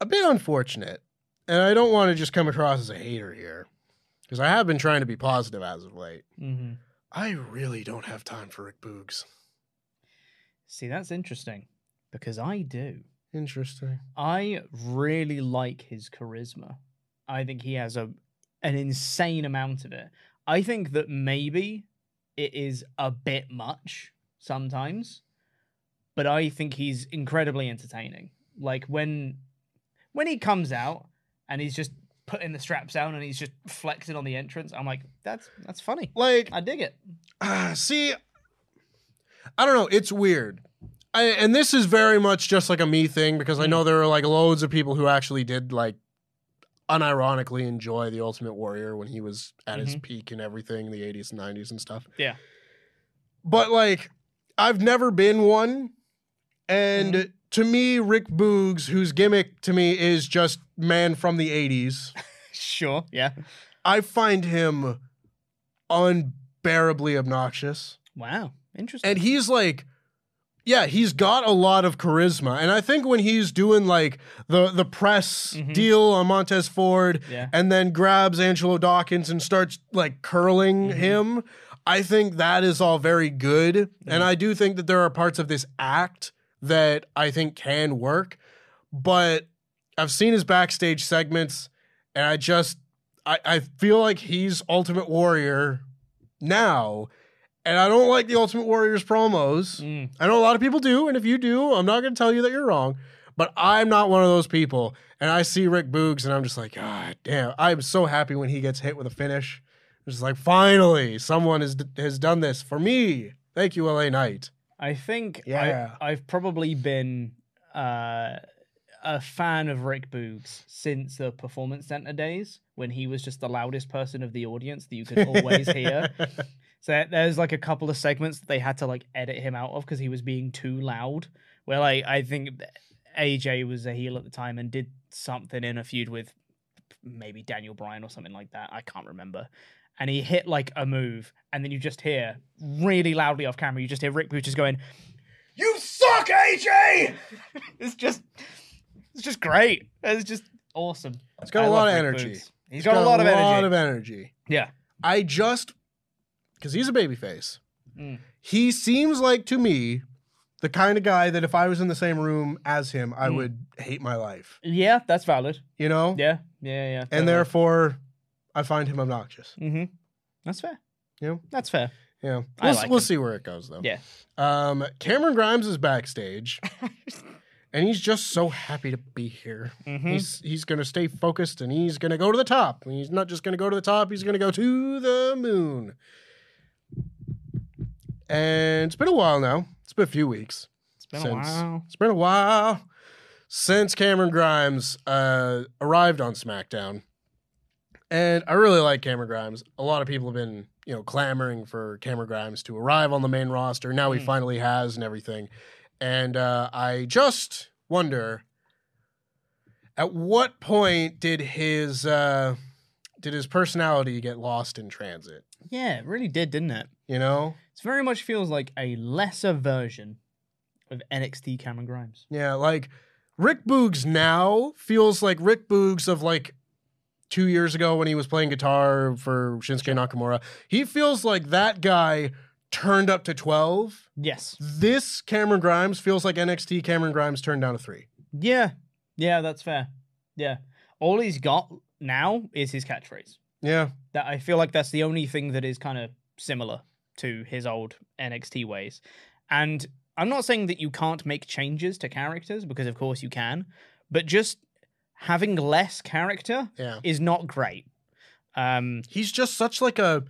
a bit unfortunate, and I don't want to just come across as a hater here, because I have been trying to be positive as of late. hmm I really don't have time for Rick Boogs. See, that's interesting because I do. Interesting. I really like his charisma. I think he has a an insane amount of it. I think that maybe it is a bit much sometimes, but I think he's incredibly entertaining. Like when when he comes out and he's just putting the straps down and he's just flexing on the entrance, I'm like, that's that's funny. Like, I dig it. Ah, see, I don't know. It's weird. I, and this is very much just like a me thing because I know mm. there are like loads of people who actually did like unironically enjoy the Ultimate Warrior when he was at his mm-hmm. peak and everything, the 80s and 90s and stuff. Yeah. But like, I've never been one. And mm-hmm. to me, Rick Boogs, whose gimmick to me is just man from the 80s, Sure. Yeah. I find him unbearably obnoxious. Wow. Interesting. and he's like yeah he's got a lot of charisma. And i think when he's doing like the the press mm-hmm. deal on montez ford Yeah. and then grabs angelo dawkins and starts like curling mm-hmm. him i think that is all very good. And i do think that there are parts of this act that i think can work. But i've seen his backstage segments and i just i, I feel like he's ultimate warrior now and I don't like the Ultimate Warriors promos. Mm. I know a lot of people do, and if you do, I'm not going to tell you that you're wrong. But I'm not one of those people. And I see Rick Boogs, and I'm just like, God damn! I'm so happy when he gets hit with a finish. It's just like, finally, someone has has done this for me. Thank you, LA Knight. I think Yeah. I, I've probably been uh, a fan of Rick Boogs since the Performance Center days when he was just the loudest person of the audience that you could always hear. So there's like a couple of segments that they had to like edit him out of because he was being too loud. Where like I think AJ was a heel at the time and did something in a feud with maybe Daniel Bryan or something like that. I can't remember. And he hit like a move, and then you just hear really loudly off camera. You just hear Rick Boogs just going, "You suck, AJ." it's just, it's just great. It's just awesome. It's got I a lot of Rick energy. Boogs. He's got, a lot of energy. of energy. yeah. I just because he's a babyface. Mm. He seems like to me the kind of guy that if I was in the same room as him, I Mm. would hate my life. Yeah, that's valid. You know? Yeah, yeah, yeah. And therefore, I find him obnoxious. mm-hmm. that's fair. Yeah. That's fair. Yeah. We'll, like we'll see where it goes though. Yeah. Um, Cameron Grimes is backstage, and he's just so happy to be here. Mhm. He's he's gonna stay focused, and he's gonna go to the top. And he's not just gonna go to the top; he's gonna go to the moon. And it's been a while now. It's been a few weeks. It's been a since- while. It's been a while since Cameron Grimes uh, arrived on SmackDown. And I really like Cameron Grimes. A lot of people have been, you know, clamoring for Cameron Grimes to arrive on the main roster. Now he Mm. finally has and everything. And uh, I just wonder at what point did his uh, did his personality get lost in transit? Yeah, it really did, didn't it? You know? It very much feels like a lesser version of NXT Cameron Grimes. Yeah, like Rick Boogs now feels like Rick Boogs of like two years ago when he was playing guitar for Shinsuke Nakamura. He feels like that guy turned up to 12. Yes. This Cameron Grimes feels like NXT Cameron Grimes turned down to three. Yeah. Yeah, that's fair. Yeah. All he's got now is his catchphrase. Yeah. That I feel like that's the only thing that is kind of similar to his old NXT ways. And I'm not saying that you can't make changes to characters because of course you can, but just having less character Yeah. is not great. Um He's just such like a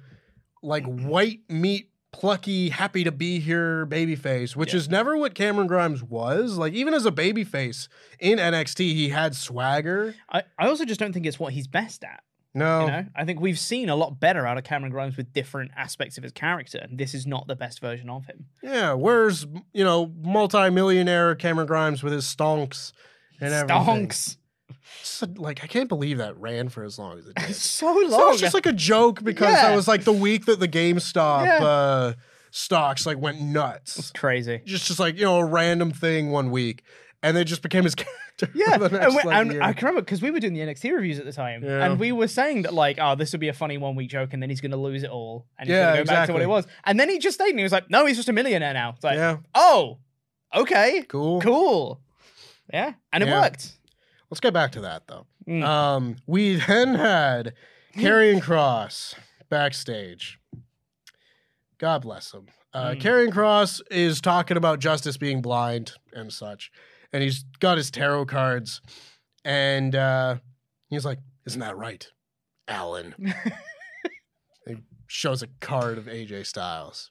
like white meat plucky happy to be here babyface which Yeah. is never what Cameron Grimes was like even as a babyface in NXT he had swagger I, I also just don't think it's what he's best at. no You know, I think we've seen a lot better out of Cameron Grimes with different aspects of his character, and this is not the best version of him. Yeah, where's you know multi-millionaire Cameron Grimes with his stonks and everything? Stonks. So, like I can't believe that ran for as long as it did. so long. so it's just like a joke because Yeah. that was like the week that the GameStop Yeah. uh, stocks like went it's nuts. crazy. Just just like you know a random thing one week, and they just became his character. Yeah, and, next, we- like, and. I can remember because we were doing the NXT reviews at the time, Yeah. and we were saying that like, oh, this would be a funny one week joke, and then he's going to lose it all, and he's Yeah, going to go back to what it was, and then he just stayed, and he was like, no, he's just a millionaire now. It's like, yeah, oh, okay, cool. cool, yeah, and it worked. Let's get back to that though. Mm. Um, we then had Karrion Cross backstage. God bless him. Uh, Mm. Karrion Cross is talking about justice being blind and such, and he's got his tarot cards, and uh, he's like, "Isn't that right, Alan?" he shows a card of AJ Styles.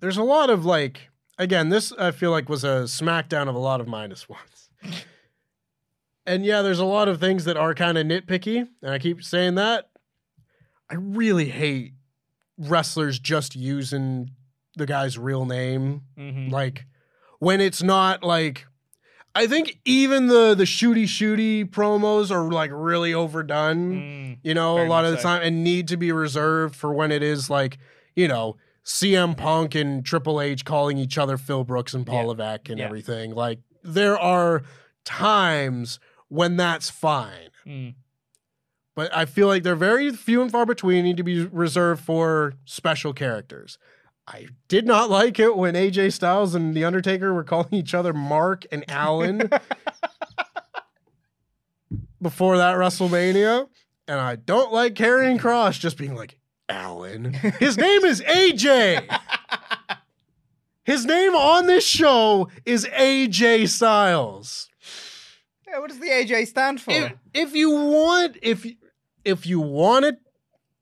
There's a lot of like, again, this I feel like was a smackdown of a lot of minus ones. And yeah, there's a lot of things that are kind of nitpicky, and I keep saying that. I really hate wrestlers just using the guy's real name. Mhm. Like when it's not like I think even the the shooty shooty promos are like really overdone, Mm. you know, a lot of the so. time and need to be reserved for when it is like, you know, CM Punk and Triple H calling each other Phil Brooks and Paul Yeah. Levesque and Yeah. everything. Like there are times when that's fine. Mm. But I feel like they're very few and far between, need to be reserved for special characters. I did not like it when AJ Styles and The Undertaker were calling each other Mark and Alan before that WrestleMania. And I don't like Karrion Cross just being like, Alan. His name is AJ. His name on this show is AJ Styles Yeah, what does the AJ stand for? if, if you want if if you want to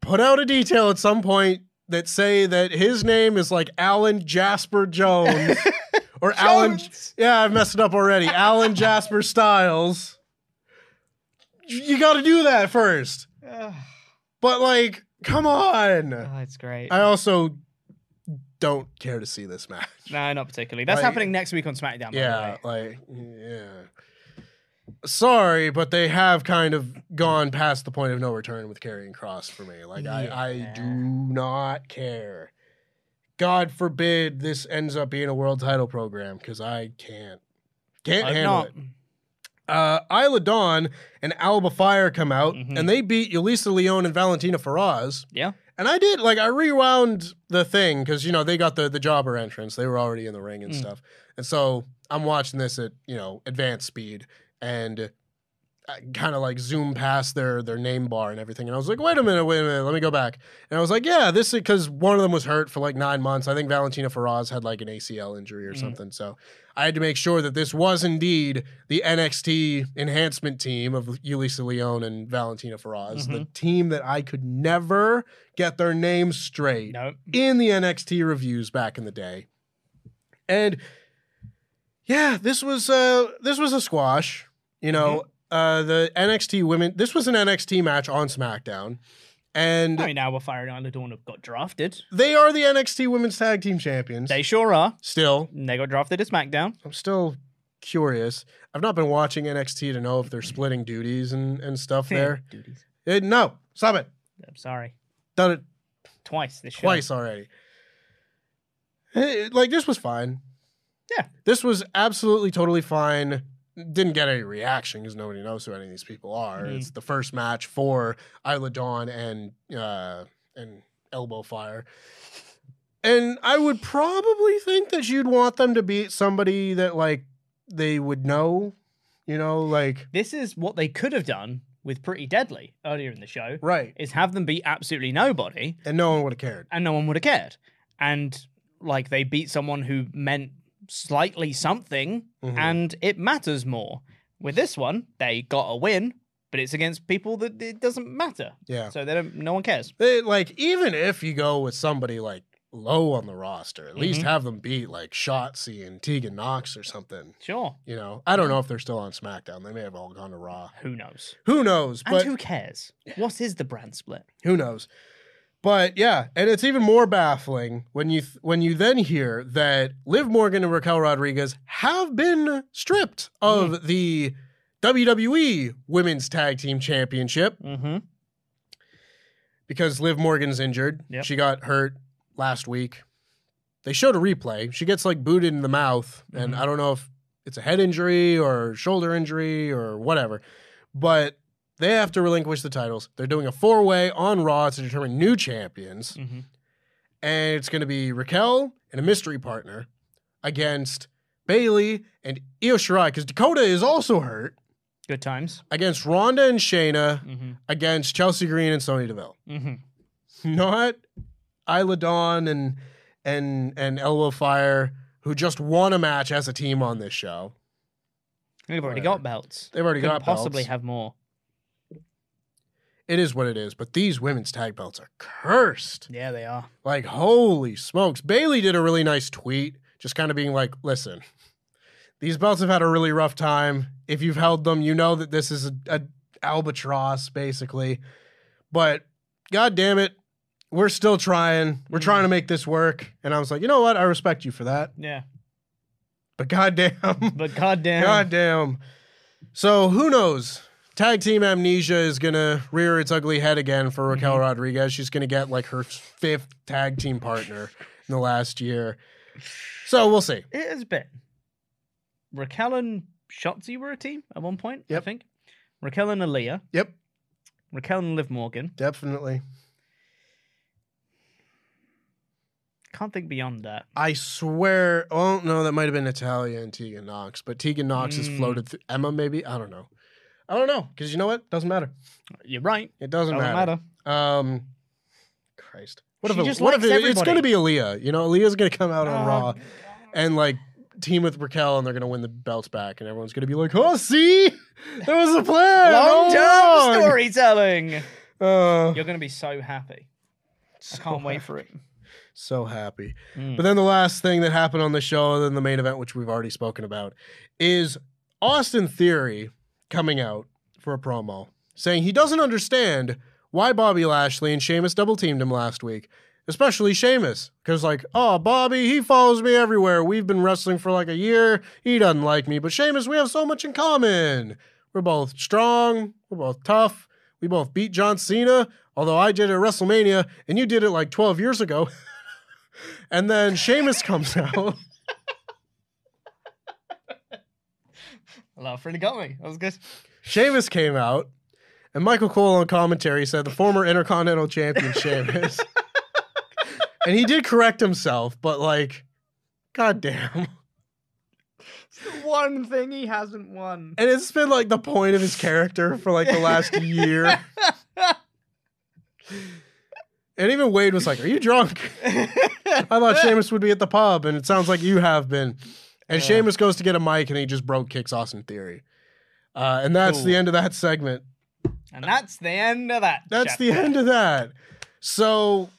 put out a detail at some point that say that his name is like Alan Jasper Jones or Alan yeah I've messed it up already Alan Jasper Styles you, you got to do that first but like come on oh, it's great. I also don't care to see this match no, not particularly. That's Like- happening next week on SmackDown. Yeah, like yeah. Sorry, but they have kind of gone past the point of no return with Karrion Cross for me. Like I, I do not care. God forbid this ends up being a world title program because I can't can't Hope handle not. it. Uh, Isla Dawn and Alba Fyre come out Mhm. and they beat Yulisa Leon and Valentina Feroz. Yeah. And I did like I rewound the thing because you know they got the the jobber entrance. They were already in the ring and Mm. stuff. And so I'm watching this at you know advanced speed and kind of like zoom past their their name bar and everything. And I was like, wait a minute, wait a minute, let me go back. And I was like, yeah, this is because one of them was hurt for like nine months. I think Valentina Feroz had like an ACL injury or Mm. something. So I had to make sure that this was indeed the NXT enhancement team of Yulisa Leon and Valentina Feroz, the team that I could never get their names straight No. in the NXT reviews back in the day. And yeah, this was uh this was a squash. You know, uh the NXT women this was an NXT match on SmackDown. And I mean, now we're firing on the dawn have got drafted. they are the NXT women's tag team champions. They sure are. still. They got drafted to SmackDown. I'm still curious. I've not been watching NXT to know if they're splitting duties and, and stuff there. Duties. Eh, no, stop it. I'm sorry. Done it Twice this show. twice already. Eh, Like this was fine. Yeah. This was absolutely totally fine. Didn't get any reaction because nobody knows who any of these people are. Mhm. It's the first match for Isla Dawn and uh and Alba Fyre. And I would probably think that you'd want them to beat somebody that like they would know, you know, like This is what they could have done with Pretty Deadly earlier in the show. right. Is have them beat absolutely nobody, And no one would have cared. and no one would have cared. And like they beat someone who meant slightly something, Mhm. and it matters more. With this one, they got a win, but it's against people that it doesn't matter. Yeah. So they don't. No one cares. They, like even if you go with somebody like low on the roster, at least Mhm. have them beat like Shotzi and Tegan Nox or something. Sure. You know, I don't know if they're still on SmackDown. They may have all gone to Raw. Who knows? Who knows? And But who cares? What is the brand split? who knows? But yeah, and it's even more baffling when you th- when you then hear that Liv Morgan and Raquel Rodriguez have been stripped of Mm. the WWE Women's Tag Team Championship Mm-hmm. because Liv Morgan's injured. Yep. She got hurt last week. They showed a replay. She gets like booted in the mouth, and Mhm. I don't know if it's a head injury or shoulder injury or whatever, but they have to relinquish the titles. They're doing a four way on Raw to determine new champions, Mm-hmm. and it's going to be Raquel and a mystery partner against Bayley and Io Shirai because Dakota is also hurt Good times. against Ronda and Shayna Mm-hmm. against Chelsea Green and Sonya Deville. Mm-hmm. not Isla Dawn and and and Alba Fyre, who just won a match as a team on this show. They've already got belts. They've already Couldn't got possibly belts. have more. It is what it is, but these women's tag belts are cursed. Yeah, they are. Like, holy smokes. Bayley did a really nice tweet, just kind of being like, listen, these belts have had a really rough time. If you've held them, you know that this is a, a albatross, basically. But god damn it, we're still trying. We're trying to mm. make this work. And I was like, you know what? I respect you for that. Yeah. But goddamn. But goddamn. Goddamn. So who knows? Tag team amnesia is gonna rear its ugly head again for Raquel Mm-hmm. Rodriguez. She's gonna get like her fifth tag team partner in the last year. So we'll see. It has been. Raquel and Shotzi were a team at one point, I think. Raquel and Aaliyah. Yep, Raquel and Liv Morgan. definitely. Can't think beyond that. I swear. Oh no, that might have been Natalya and Tegan Nox, but Tegan Nox has Mm. floated. Th- Emma, maybe. I don't know. I don't know because you know what? Doesn't matter. You're right. It doesn't, Doesn't matter. matter. Um, Christ. What She if it, just what if likes it, it's everybody. going to be Aaliyah? You know, Aaliyah's going to come out on Oh, Raw and like team with Raquel, and they're going to win the belts back, and everyone's going to be like, "Oh, see, there was a plan. all Long term along." storytelling. Uh, You're going to be so happy. I can't wait for it. so happy. Mm. But then the last thing that happened on the show, than the main event, which we've already spoken about, is Austin Theory coming out for a promo saying he doesn't understand why Bobby Lashley and Sheamus double teamed him last week, especially Sheamus. Because, like, oh, Bobby, he follows me everywhere. We've been wrestling for like a year. He doesn't like me. But Sheamus, we have so much in common. We're both strong. We're both tough. We both beat John Cena, although I did it at WrestleMania and you did it like 12 years ago. and then Sheamus comes out. Love really got me. That was good. Sheamus came out, and Michael Cole on commentary said the former Intercontinental Champion Sheamus. and he did correct himself, but like, goddamn. It's the one thing he hasn't won. And it's been like the point of his character for like the last year. And even Wade was like, Are you drunk? I thought Sheamus would be at the pub, and it sounds like you have been. And Sheamus goes to get a mic, and he just brogue kicks Austin Theory. Uh, and that's the end of that segment. And that's the end of that. That's the end of that. So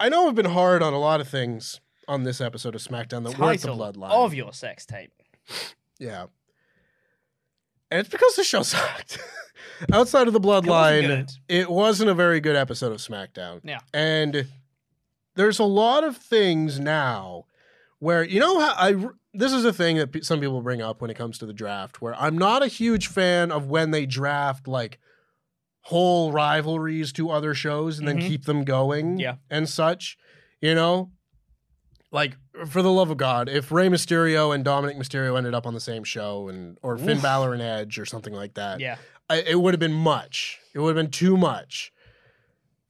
I know I've been hard on a lot of things on this episode of SmackDown that weren't the bloodline. of your sex tape. yeah. And it's because the show sucked. Outside of the bloodline, good. it wasn't a very good episode of SmackDown. Yeah. And there's a lot of things now where you know how I this is a thing that some people bring up when it comes to the draft where I'm not a huge fan of when they draft like whole rivalries to other shows and then Mhm. keep them going Yeah. and such, you know? Like for the love of God, if Rey Mysterio and Dominic Mysterio ended up on the same show and or Finn Oof. Balor and Edge or something like that, Yeah. I, it would have been much. It would have been too much.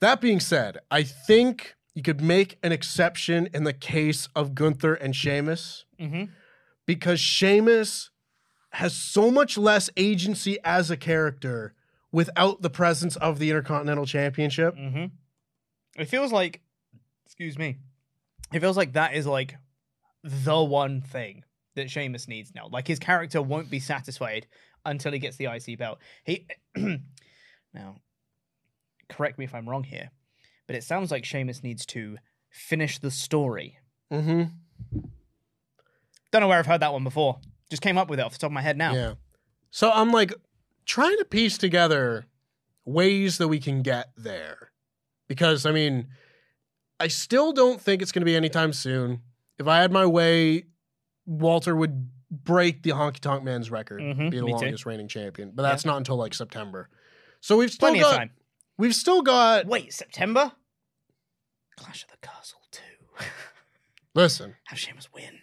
That being said, I think you could make an exception in the case of Gunther and Sheamus Mm-hmm. because Sheamus has so much less agency as a character without the presence of the Intercontinental Championship. Mm-hmm. It feels like, excuse me, it feels like that is like the one thing that Sheamus needs now. Like his character won't be satisfied until he gets the IC belt. He now, correct me if I'm wrong here, but it sounds like Sheamus needs to finish the story. Mm-hmm. Don't know where I've heard that one before. Just came up with it off the top of my head now. Yeah. So I'm like trying to piece together ways that we can get there. Because I mean, I still don't think it's going to be anytime soon. If I had my way, Walter would break the Honky Tonk Man's record, Mhm, be the me too. longest reigning champion. But that's not until like September. So we've still Plenty got of time. we've still got Wait, September? Clash of the Castle 2. listen, Have Sheamus win.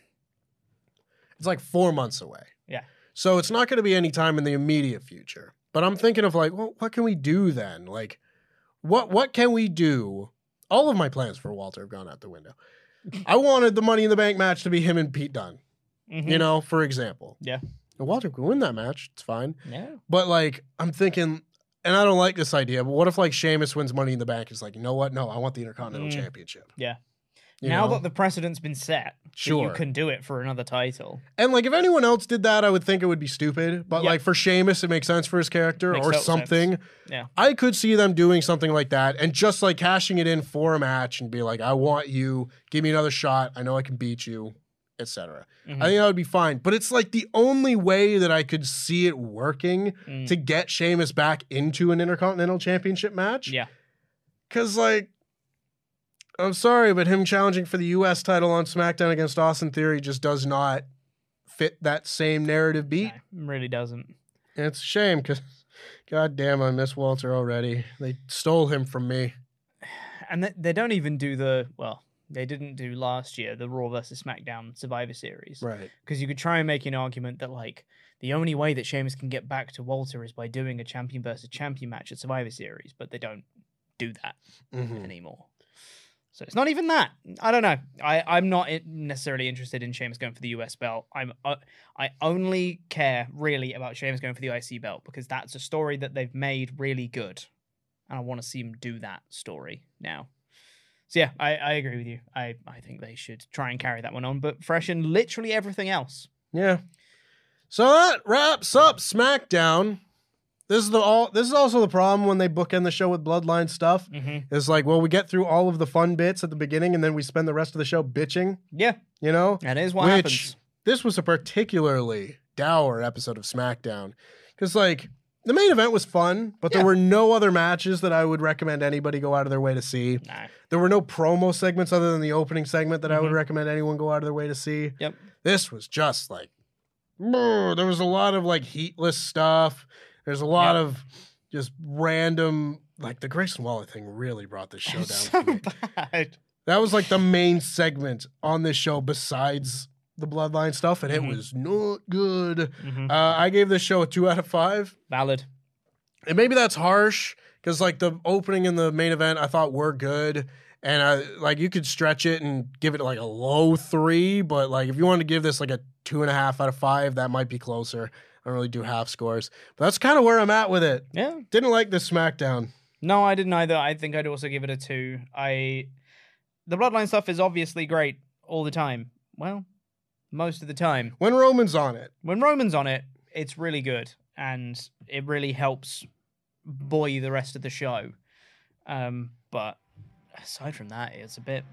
it's like 4 months away. Yeah. So it's not going to be any time in the immediate future. But I'm thinking of like, well, what can we do then? Like, what what can we do? All of my plans for Walter have gone out the window. I wanted the Money in the Bank match to be him and Pete Dunne. Mhm. You know, for example. Yeah. And Walter could win that match. It's fine. Yeah. But like, I'm thinking, and I don't like this idea. But what if like Sheamus wins Money in the Bank? It's like, you know what? No, I want the Intercontinental Mm. Championship. Yeah. you now know? that the precedent's been set, Sure. you can do it for another title. And like if anyone else did that, I would think it would be stupid. But Yeah. like for Sheamus, it makes sense for his character Makes or total sense. something. Yeah. I could see them doing something like that and just like cashing it in for a match and be like, I want you, give me another shot. I know I can beat you, etc. Mhm. I think that would be fine. But it's like the only way that I could see it working Mm. to get Sheamus back into an Intercontinental Championship match. Yeah. Cause like I'm sorry, but him challenging for the US title on SmackDown against Austin Theory just does not fit that same narrative beat. No, really doesn't. And it's a shame because god damn I miss Walter already. They stole him from me. And they, they don't even do the well. They didn't do last year the Raw versus SmackDown Survivor Series Right. because you could try and make an argument that like the only way that Sheamus can get back to Walter is by doing a champion versus champion match at Survivor Series, but they don't do that Mhm. anymore. So it's not even that. I don't know. I I'm not necessarily interested in Sheamus going for the US belt. I'm uh, I only care really about Sheamus going for the IC belt because that's a story that they've made really good, and I want to see him do that story now. So yeah, I, I agree with you. I, I think they should try and carry that one on, but freshen literally everything else. Yeah. So that wraps up SmackDown. This is the all this is also the problem when they bookend the show with bloodline stuff. Mm-hmm. Is like, well, we get through all of the fun bits at the beginning and then we spend the rest of the show bitching, Yeah, you know? that is what Which happens. this was a particularly dour episode of SmackDown. Because like the main event was fun, but Yeah. there were no other matches that I would recommend anybody go out of their way to see. No. There were no promo segments other than the opening segment that I would Mhm. recommend anyone go out of their way to see. Yep. This was just like there was a lot of like heatless stuff. There's a lot Yep. of just random like the Grayson Waller thing really brought this show down. so bad. That was like the main segment on this show besides the bloodline stuff, and Mhm. it was not good. Mhm. Uh, I gave this show a two out of five. Valid. And maybe that's harsh because like the opening and the main event I thought were good. And I like you could stretch it and give it like a low three, but like if you wanted to give this like a two and a half out of five, that might be closer. I don't really do half scores. But that's kind of where I'm at with it. Yeah. Didn't like this SmackDown. No, I didn't either. I think I'd also give it a two. I the bloodline stuff is obviously great all the time. Well, most of the time. When Roman's on it, When Roman's on it, it's really good and it really helps buoy the rest of the show. Um, but aside from that, it's a bit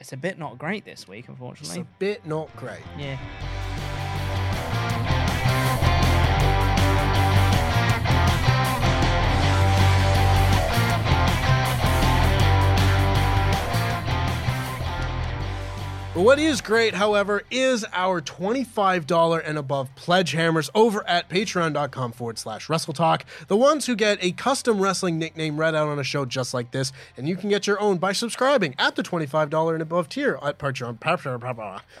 it's a bit not great this week, unfortunately. it's a bit not great. Yeah. What is great, however, is our $25 and above pledge hammers over at patreon.com forward slash WrestleTalk. The ones who get a custom wrestling nickname read out on a show just like this, and you can get your own by subscribing at the $25 and above tier at Patreon.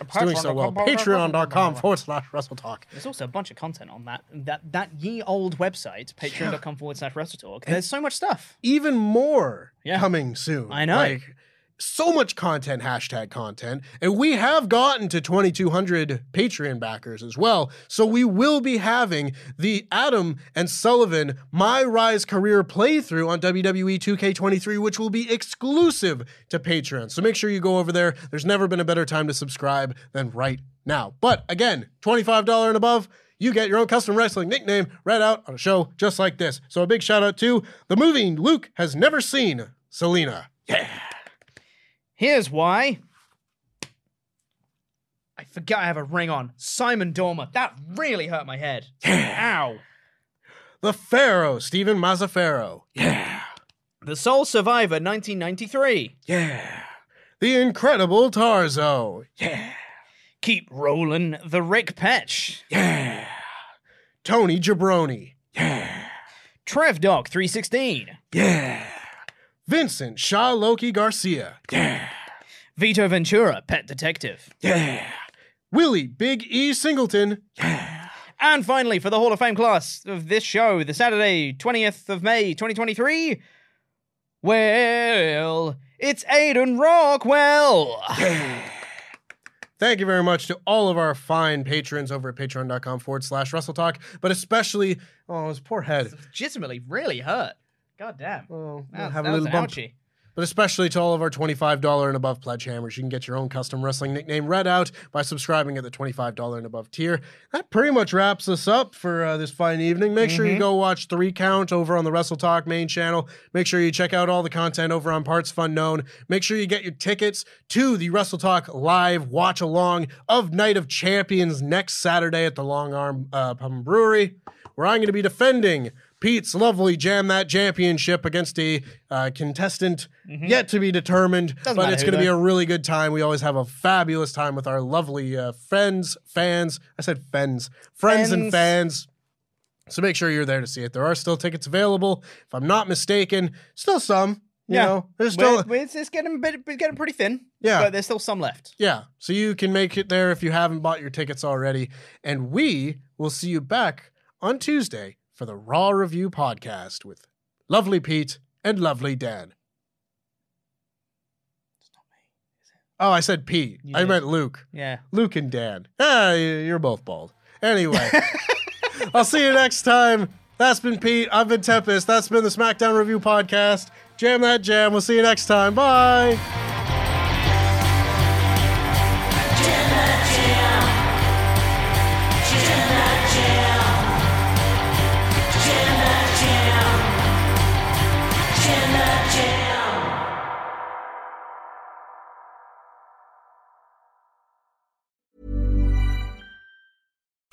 It's doing so well. Patreon.com forward slash WrestleTalk. There's also a bunch of content on that that that ye old website, patreon.com forward slash WrestleTalk. There's so much stuff. Even more Yeah. coming soon. I know. Like, so much content, hashtag content. And we have gotten to 2,200 Patreon backers as well. So we will be having the Adam and Sullivan My Rise Career playthrough on WWE 2K23, which will be exclusive to Patreon. So make sure you go over there. There's never been a better time to subscribe than right now. But again, $25 and above. You get your own custom wrestling nickname read out on a show just like this. So a big shout out to the movie Luke has never seen, Selena. Yeah. Here's why. I forgot I have a ring on. Simon Dormer. That really hurt my head. Ow. The Pharaoh, Stephen Mazzaferro. Yeah. The Sole Survivor 1993. Yeah. The Incredible Tarzo. Yeah. Keep rolling the Rick Petch. Yeah. Tony Jabroni. Yeah. Trev Dog 316. Yeah. Vincent Shaw Loki Garcia. Yeah. Vito Ventura, Pet Detective. Yeah. Willie Big E Singleton. Yeah. And finally, for the Hall of Fame class of this show, the Saturday, 20th of May, 2023, well, it's Aiden Rockwell. Thank you very much to all of our fine patrons over at patreon.com forward slash WrestleTalk, but especially, oh, his poor head. It's Legitimately, really hurt. God damn. Well, Oh, That, have a little bump. ouchy. but especially to all of our $25 and above pledge hammers. You can get your own custom wrestling nickname read out by subscribing at the $25 and above tier. That pretty much wraps us up for uh, this fine evening. Make sure you go watch Three Count over on the WrestleTalk main channel. Make sure you check out all the content over on partsFUNknown. Make sure you get your tickets to the WrestleTalk live watch along of Night of Champions next Saturday at the Long Arm uh, Pub and Brewery, where I'm going to be defending Pete's lovely Jam That Championship against a uh, contestant yet to be determined. Doesn't but it's going to be a really good time. We always have a fabulous time with our lovely uh, friends, fans. I said friends, friends and Fans. So make sure you're there to see it. There are still tickets available. If I'm not mistaken, still some. You know, there's still it's, it's getting a bit, getting pretty thin. Yeah. but there's still some left. yeah. So you can make it there if you haven't bought your tickets already. And we will see you back on Tuesday for the Raw Review podcast with lovely Pete and lovely Dan. Oh, I said Pete. You I did. meant Luke. Yeah. Luke and Dan. Ah, you're both bald. Anyway, I'll see you next time. That's been Pete. I've been Tempest. That's been the SmackDown Review Podcast. Jam that jam. We'll see you next time. Bye.